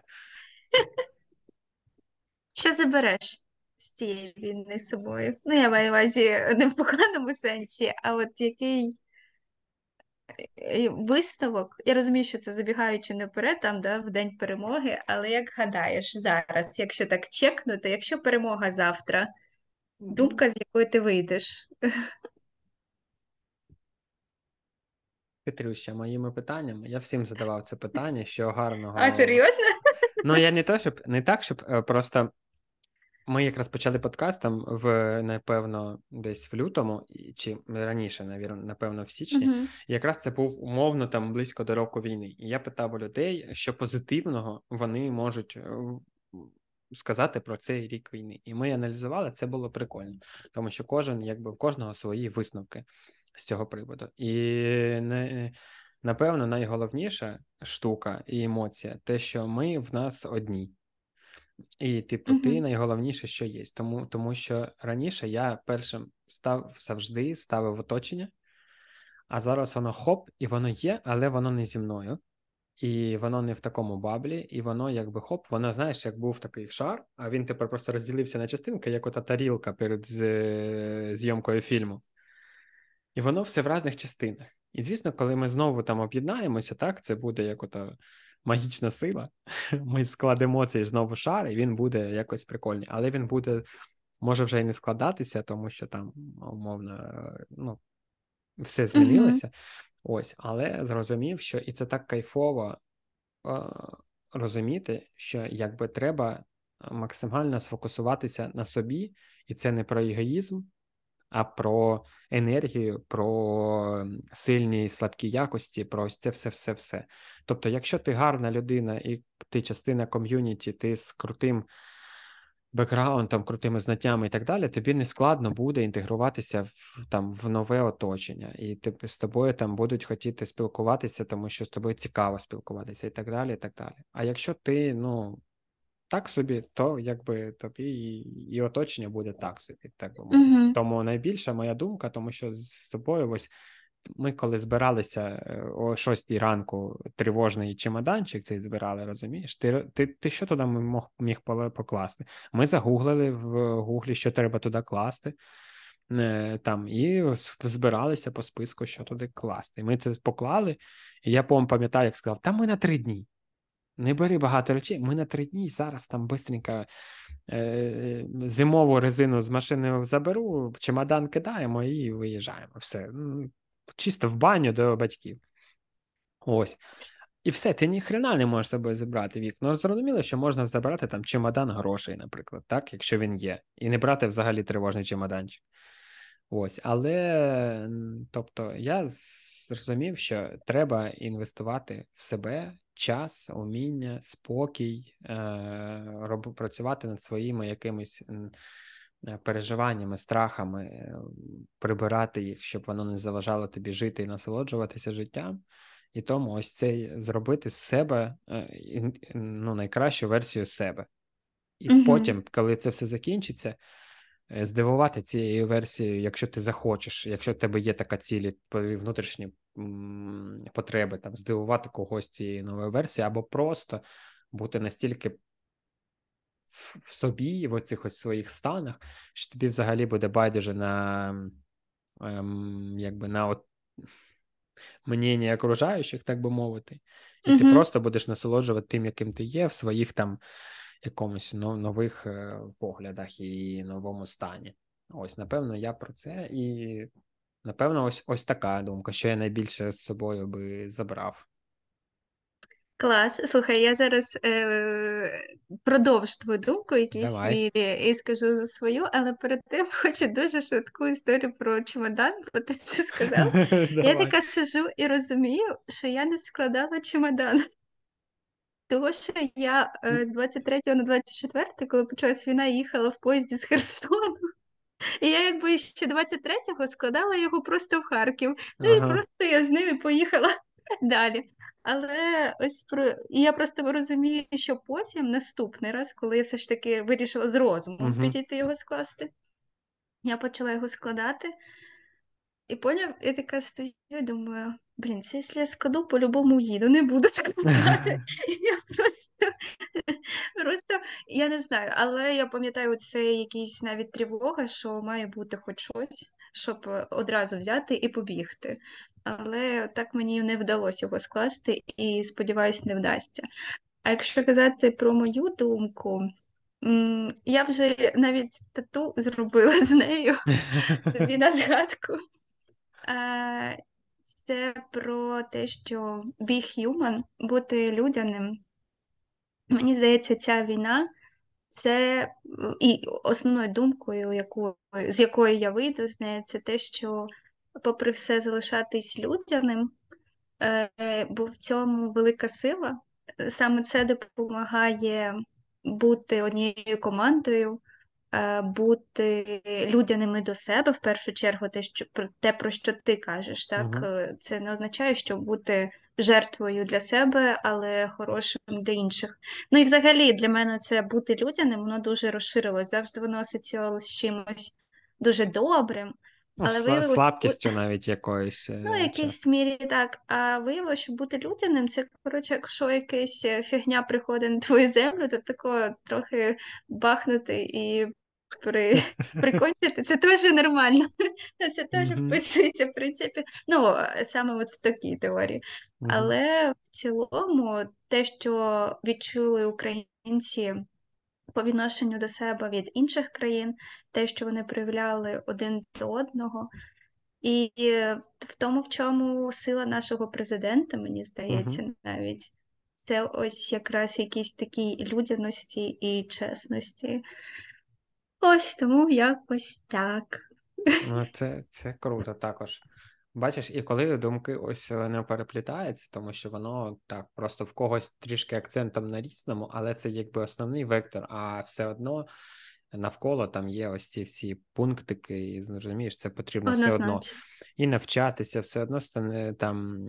Що забереш з цієї війни з собою? Ну, я маю на увазі не в поганому сенсі, а от який е, висновок. Я розумію, що це забігаючи наперед, там, да, в день перемоги, але як гадаєш зараз, якщо так чекнути, якщо перемога завтра, думка, з якої ти вийдеш? Петрюща, моїми питаннями. Я всім задавав це питання, що гарного. А, серйозно? Ну, я не то, щоб не так, щоб е, просто ми якраз почали подкаст там в, напевно, десь в лютому, чи раніше, напевно, в січні. І якраз це був умовно там близько до року війни. І я питав у людей, що позитивного вони можуть е, сказати про цей рік війни. І ми аналізували, це було прикольно, тому що кожен, якби в кожного свої висновки з цього приводу. І не, напевно, найголовніша штука і емоція те, що ми в нас одні. І, типу, ти найголовніше, що є. Тому, тому що раніше я першим став завжди ставив оточення, а зараз воно хоп, і воно є, але воно не зі мною. І воно не в такому баблі, і воно якби хоп, воно, знаєш, як був такий шар, а він тепер просто розділився на частинки, як ота тарілка перед зйомкою фільму. І воно все в різних частинах. І звісно, коли ми знову там об'єднаємося, так, це буде як ота магічна сила. Ми складемо цей знову шар, і він буде якось прикольний. Але він буде, може вже і не складатися, тому що там, умовно, ну, все змінилося. Ось, але зрозумів, що і це так кайфово розуміти, що якби треба максимально сфокусуватися на собі, і це не про егоїзм, а про енергію, про сильні і слабкі якості, про це все, все, все. Тобто, якщо ти гарна людина і ти частина ком'юніті, ти з крутим бекграундом, крутими знаттями і так далі, тобі не складно буде інтегруватися в там в нове оточення, і ти з тобою там будуть хотіти спілкуватися, тому що з тобою цікаво спілкуватися, і так далі. і так далі. А якщо ти, ну. Так собі, то якби тобі і, і оточення буде так собі, так би мовити. Мгм. Тому найбільша моя думка, тому що з тобою ось ми коли збиралися е, о 6 ранку тривожний чемоданчик цей збирали, розумієш? Ти, ти, ти що туди мог, міг покласти? Ми загуглили в гуглі, що треба туди класти. е, Там і збиралися по списку, що туди класти. Ми це поклали, і я пам'ятаю, як сказав: та ми на три дні. Не бери багато речей, ми на три дні зараз там бистренько е, зимову резину з машини заберу, чемодан кидаємо і виїжджаємо. Все. Чисто в баню до батьків. Ось. І все, ти ніхрена не можеш собою забрати вік. Ну, зрозуміло, що можна забрати там чемодан грошей, наприклад, так, якщо він є, і не брати взагалі тривожний чемоданчик. Ось, але тобто я зрозумів, що треба інвестувати в себе час, уміння, спокій, е, роб, працювати над своїми якимись е, переживаннями, страхами, е, прибирати їх, щоб воно не заважало тобі жити і насолоджуватися життям. І тому ось цей зробити з себе ну, найкращу версію себе. І Мгм. потім, коли це все закінчиться, здивувати цією версією, якщо ти захочеш, якщо в тебе є така цілі, твої внутрішні потреби, там здивувати когось цією новою версією, або просто бути настільки в собі, в оцих ось своїх станах, що тобі взагалі буде байдуже на ем, якби на от мнення окружаючих, так би мовити, і ти просто будеш насолоджувати тим, яким ти є, в своїх там якомусь но- нових е, поглядах і новому стані. Ось, напевно, я про це, і напевно, ось ось така думка, що я найбільше з собою би забрав. Клас. Слухай, я зараз е, продовжу твою думку в якійсь Давай. мірі і скажу за свою, але перед тим хочу дуже швидку історію про чемодан, бо ти це сказав. Я така сижу і розумію, що я не складала чемодан. Того, що я е, з 23 на 24, коли почалась війна, їхала в поїзді з Херсону. І я якби ще 23-го складала його просто в Харків. Ну і просто я з ними поїхала далі. Але ось про і я просто розумію, що потім наступний раз, коли я все ж таки вирішила з розуму Угу. підійти його скласти, я почала його складати. І поняв, я така стою і думаю, блін, це якщо я складу, по-любому їду, не буду складати. Я просто, просто я не знаю, але я пам'ятаю, це якийсь навіть тривога, що має бути хоч щось, щоб одразу взяти і побігти. Але так мені не вдалося його скласти і, сподіваюсь, не вдасться. А якщо казати про мою думку, я вже навіть тату зробила з нею собі на згадку. Е, Це про те, що be human, бути людяним. Мені здається, ця війна це і основною думкою, яку, з якою я вийду з неї, це те, що, попри все, залишатись людяним, е, бо в цьому велика сила. Саме це допомагає бути однією командою, бути людяними до себе, в першу чергу, те, що про те, про що ти кажеш, так Угу. Е, це не означає, що бути жертвою для себе, але хорошим для інших. Ну і взагалі для мене це бути людяним, воно дуже розширилось. Завжди воно асоціювалося з чимось дуже добрим. Ну, Але сла- слабкістю навіть якоюсь. Ну, в е, якійсь мірі так. А виявилося, що бути людяним, це, коротше, якщо якась е, фігня приходить на твою землю, то тако трохи бахнути і при... прикончити, це теж нормально. Це теж Угу. вписується, в принципі. Ну, саме от в такій теорії. Угу. Але в цілому, те, що відчули українці по відношенню до себе від інших країн, те, що вони проявляли один до одного. І в тому, в чому сила нашого президента, мені здається, навіть це ось якраз якісь такій людяності і чесності. Ось тому якось так. Ну, це, це круто також. Бачиш, і коли думки ось не переплітаються, тому що воно так просто в когось трішки акцентом на різному, але це якби основний вектор, а все одно навколо там є ось ці всі пунктики, і зрозумієш, це потрібно все одно і навчатися, все одно стане там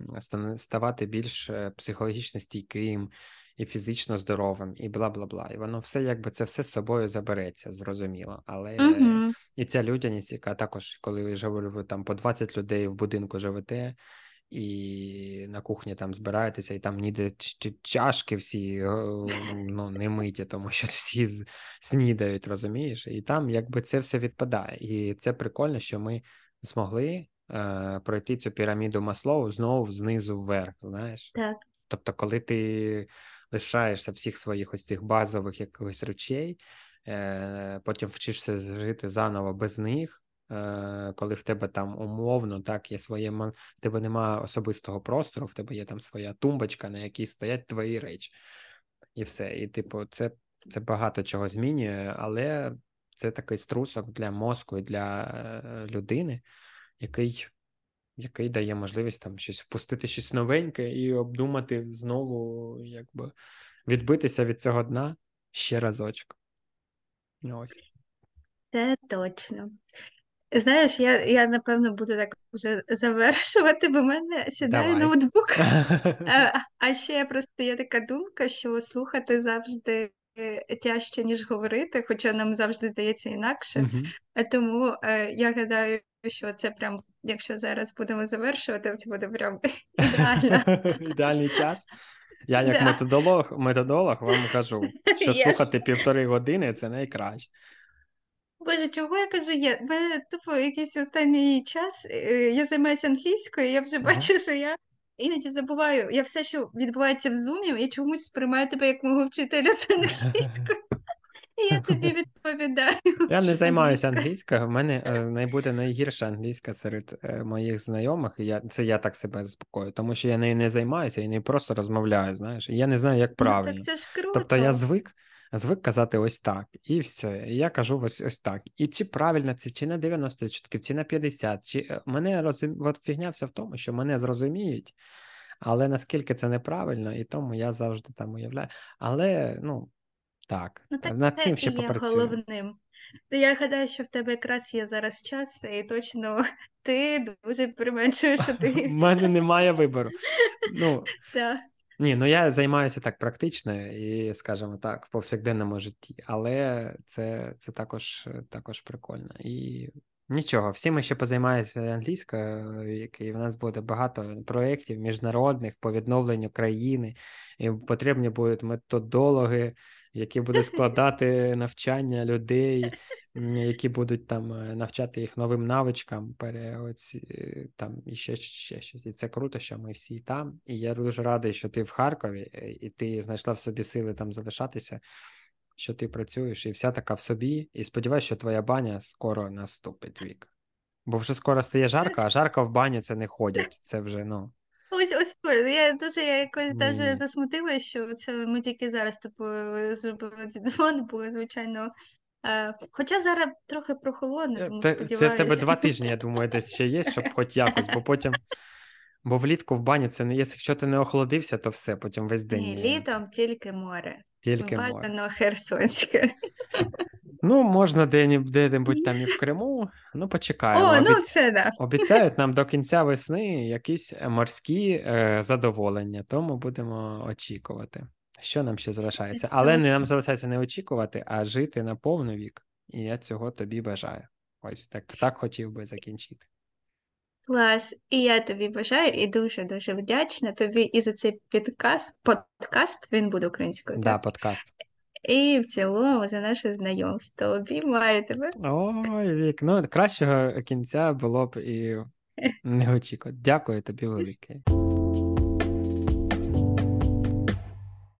ставати більш е, психологічно стійким і фізично здоровим, і бла бла бла. І воно все якби це все з собою забереться, зрозуміло. Але Угу. і ця людяність, яка також, коли ви ж ви там по 20 людей в будинку живете, і на кухні там збираєтеся, і там ніде чашки всі е, ну, не миті, тому що всі снідають, розумієш? І там якби це все відпадає. І це прикольно, що ми змогли е, пройти цю піраміду Маслоу знову знизу вверх, знаєш? Так. Тобто, коли ти лишаєшся всіх своїх ось цих базових якихось речей, е, потім вчишся жити заново без них, е, коли в тебе там умовно так є своє в тебе немає особистого простору, в тебе є там своя тумбочка, на якій стоять твої речі, і все. І, типу, це, це багато чого змінює, але це такий струсок для мозку і для е, людини, який який дає можливість там щось впустити щось новеньке і обдумати знову, якби відбитися від цього дна ще разочок. Ось. Це точно. Знаєш, я, я напевно буду так вже завершувати, бо в мене сідає Давай. ноутбук. А, а ще просто є така думка, що слухати завжди тяжче, ніж говорити, хоча нам завжди здається інакше. А Тому е, я гадаю, що це прям, якщо зараз будемо завершувати, це буде прям ідеально. Ідеальний час. Я, як Да. методолог, методолог, вам кажу, що Yes. слухати півтори години це найкраще. Боже, чого я кажу? В мене тупо якийсь останній час. е, Я займаюся англійською, я вже Ага. бачу, що я іноді забуваю. Я все, що відбувається в зумі, я чомусь сприймаю тебе як мого вчителя з англійської. Я тобі відповідаю. Я не займаюся англійською. В мене е, найбуде найгірша англійська серед е, моїх знайомих. І я це я так себе заспокою, тому що я нею не займаюся і не просто розмовляю. Знаєш, і я не знаю, як Ну так це ж круто. Тобто я звик, звик казати ось так, і все. І я кажу ось ось так. І чи правильно це, чи на 90%, чи на 50%, чи е, мене розум... От фігня вся в тому, що мене зрозуміють, але наскільки це неправильно, і тому я завжди там уявляю. Але ну так, Ну так над цим ще є головним. Я гадаю, що в тебе якраз є зараз час, і точно ти дуже применшуєш, що У мене немає вибору. Ну, Да. ні, ну я займаюся так практично і, скажімо так, в повсякденному житті, але це, це також, також прикольно. І нічого, всі ми ще позаймаємося англійською, і в нас буде багато проєктів міжнародних по відновленню країни, і потрібні будуть методологи, які будуть складати навчання людей, які будуть там е, навчати їх новим навичкам, пере, оці, е, там і ще, ще щось. І це круто, що ми всі там. І я дуже радий, що ти в Харкові, е, і ти знайшла в собі сили там залишатися, що ти працюєш, і вся така в собі. І сподіваюся, що твоя баня скоро наступить вік. Бо вже скоро стає жарко, а жарко в баню це не ходять. Це вже, ну. Ось ось я дуже я якось даже ні. засмутилася, що це ми тільки зараз тобою зробили цей дзвон, бо звичайно. Е, хоча зараз трохи прохолодно, Е, тому те- Це в тебе два тижні, я думаю, десь ще є, щоб хоч якось, бо потім. Бо влітку в бані це не є. Якщо ти не охолодився, то все, потім весь день Ні, літом тільки море. тільки море. Бажано Херсонське. Ну, можна де-небудь, там і в Криму. Ну, почекаємо. О, ну це да. Обіцяють нам до кінця весни якісь е, морські е, задоволення, тому будемо очікувати. Що нам ще залишається? Але не нам залишається не очікувати, а жити на повну вік. І я цього тобі бажаю. Ось так, так хотів би закінчити. Клас. І я тобі бажаю, і дуже-дуже вдячна тобі і за цей підкаст, подкаст, він буде українською, Да, так? подкаст. І в цілому за наше знайомство. Обіймаю тебе. Ой, Вік, ну кращого кінця було б і не очікувати. Дякую тобі велике.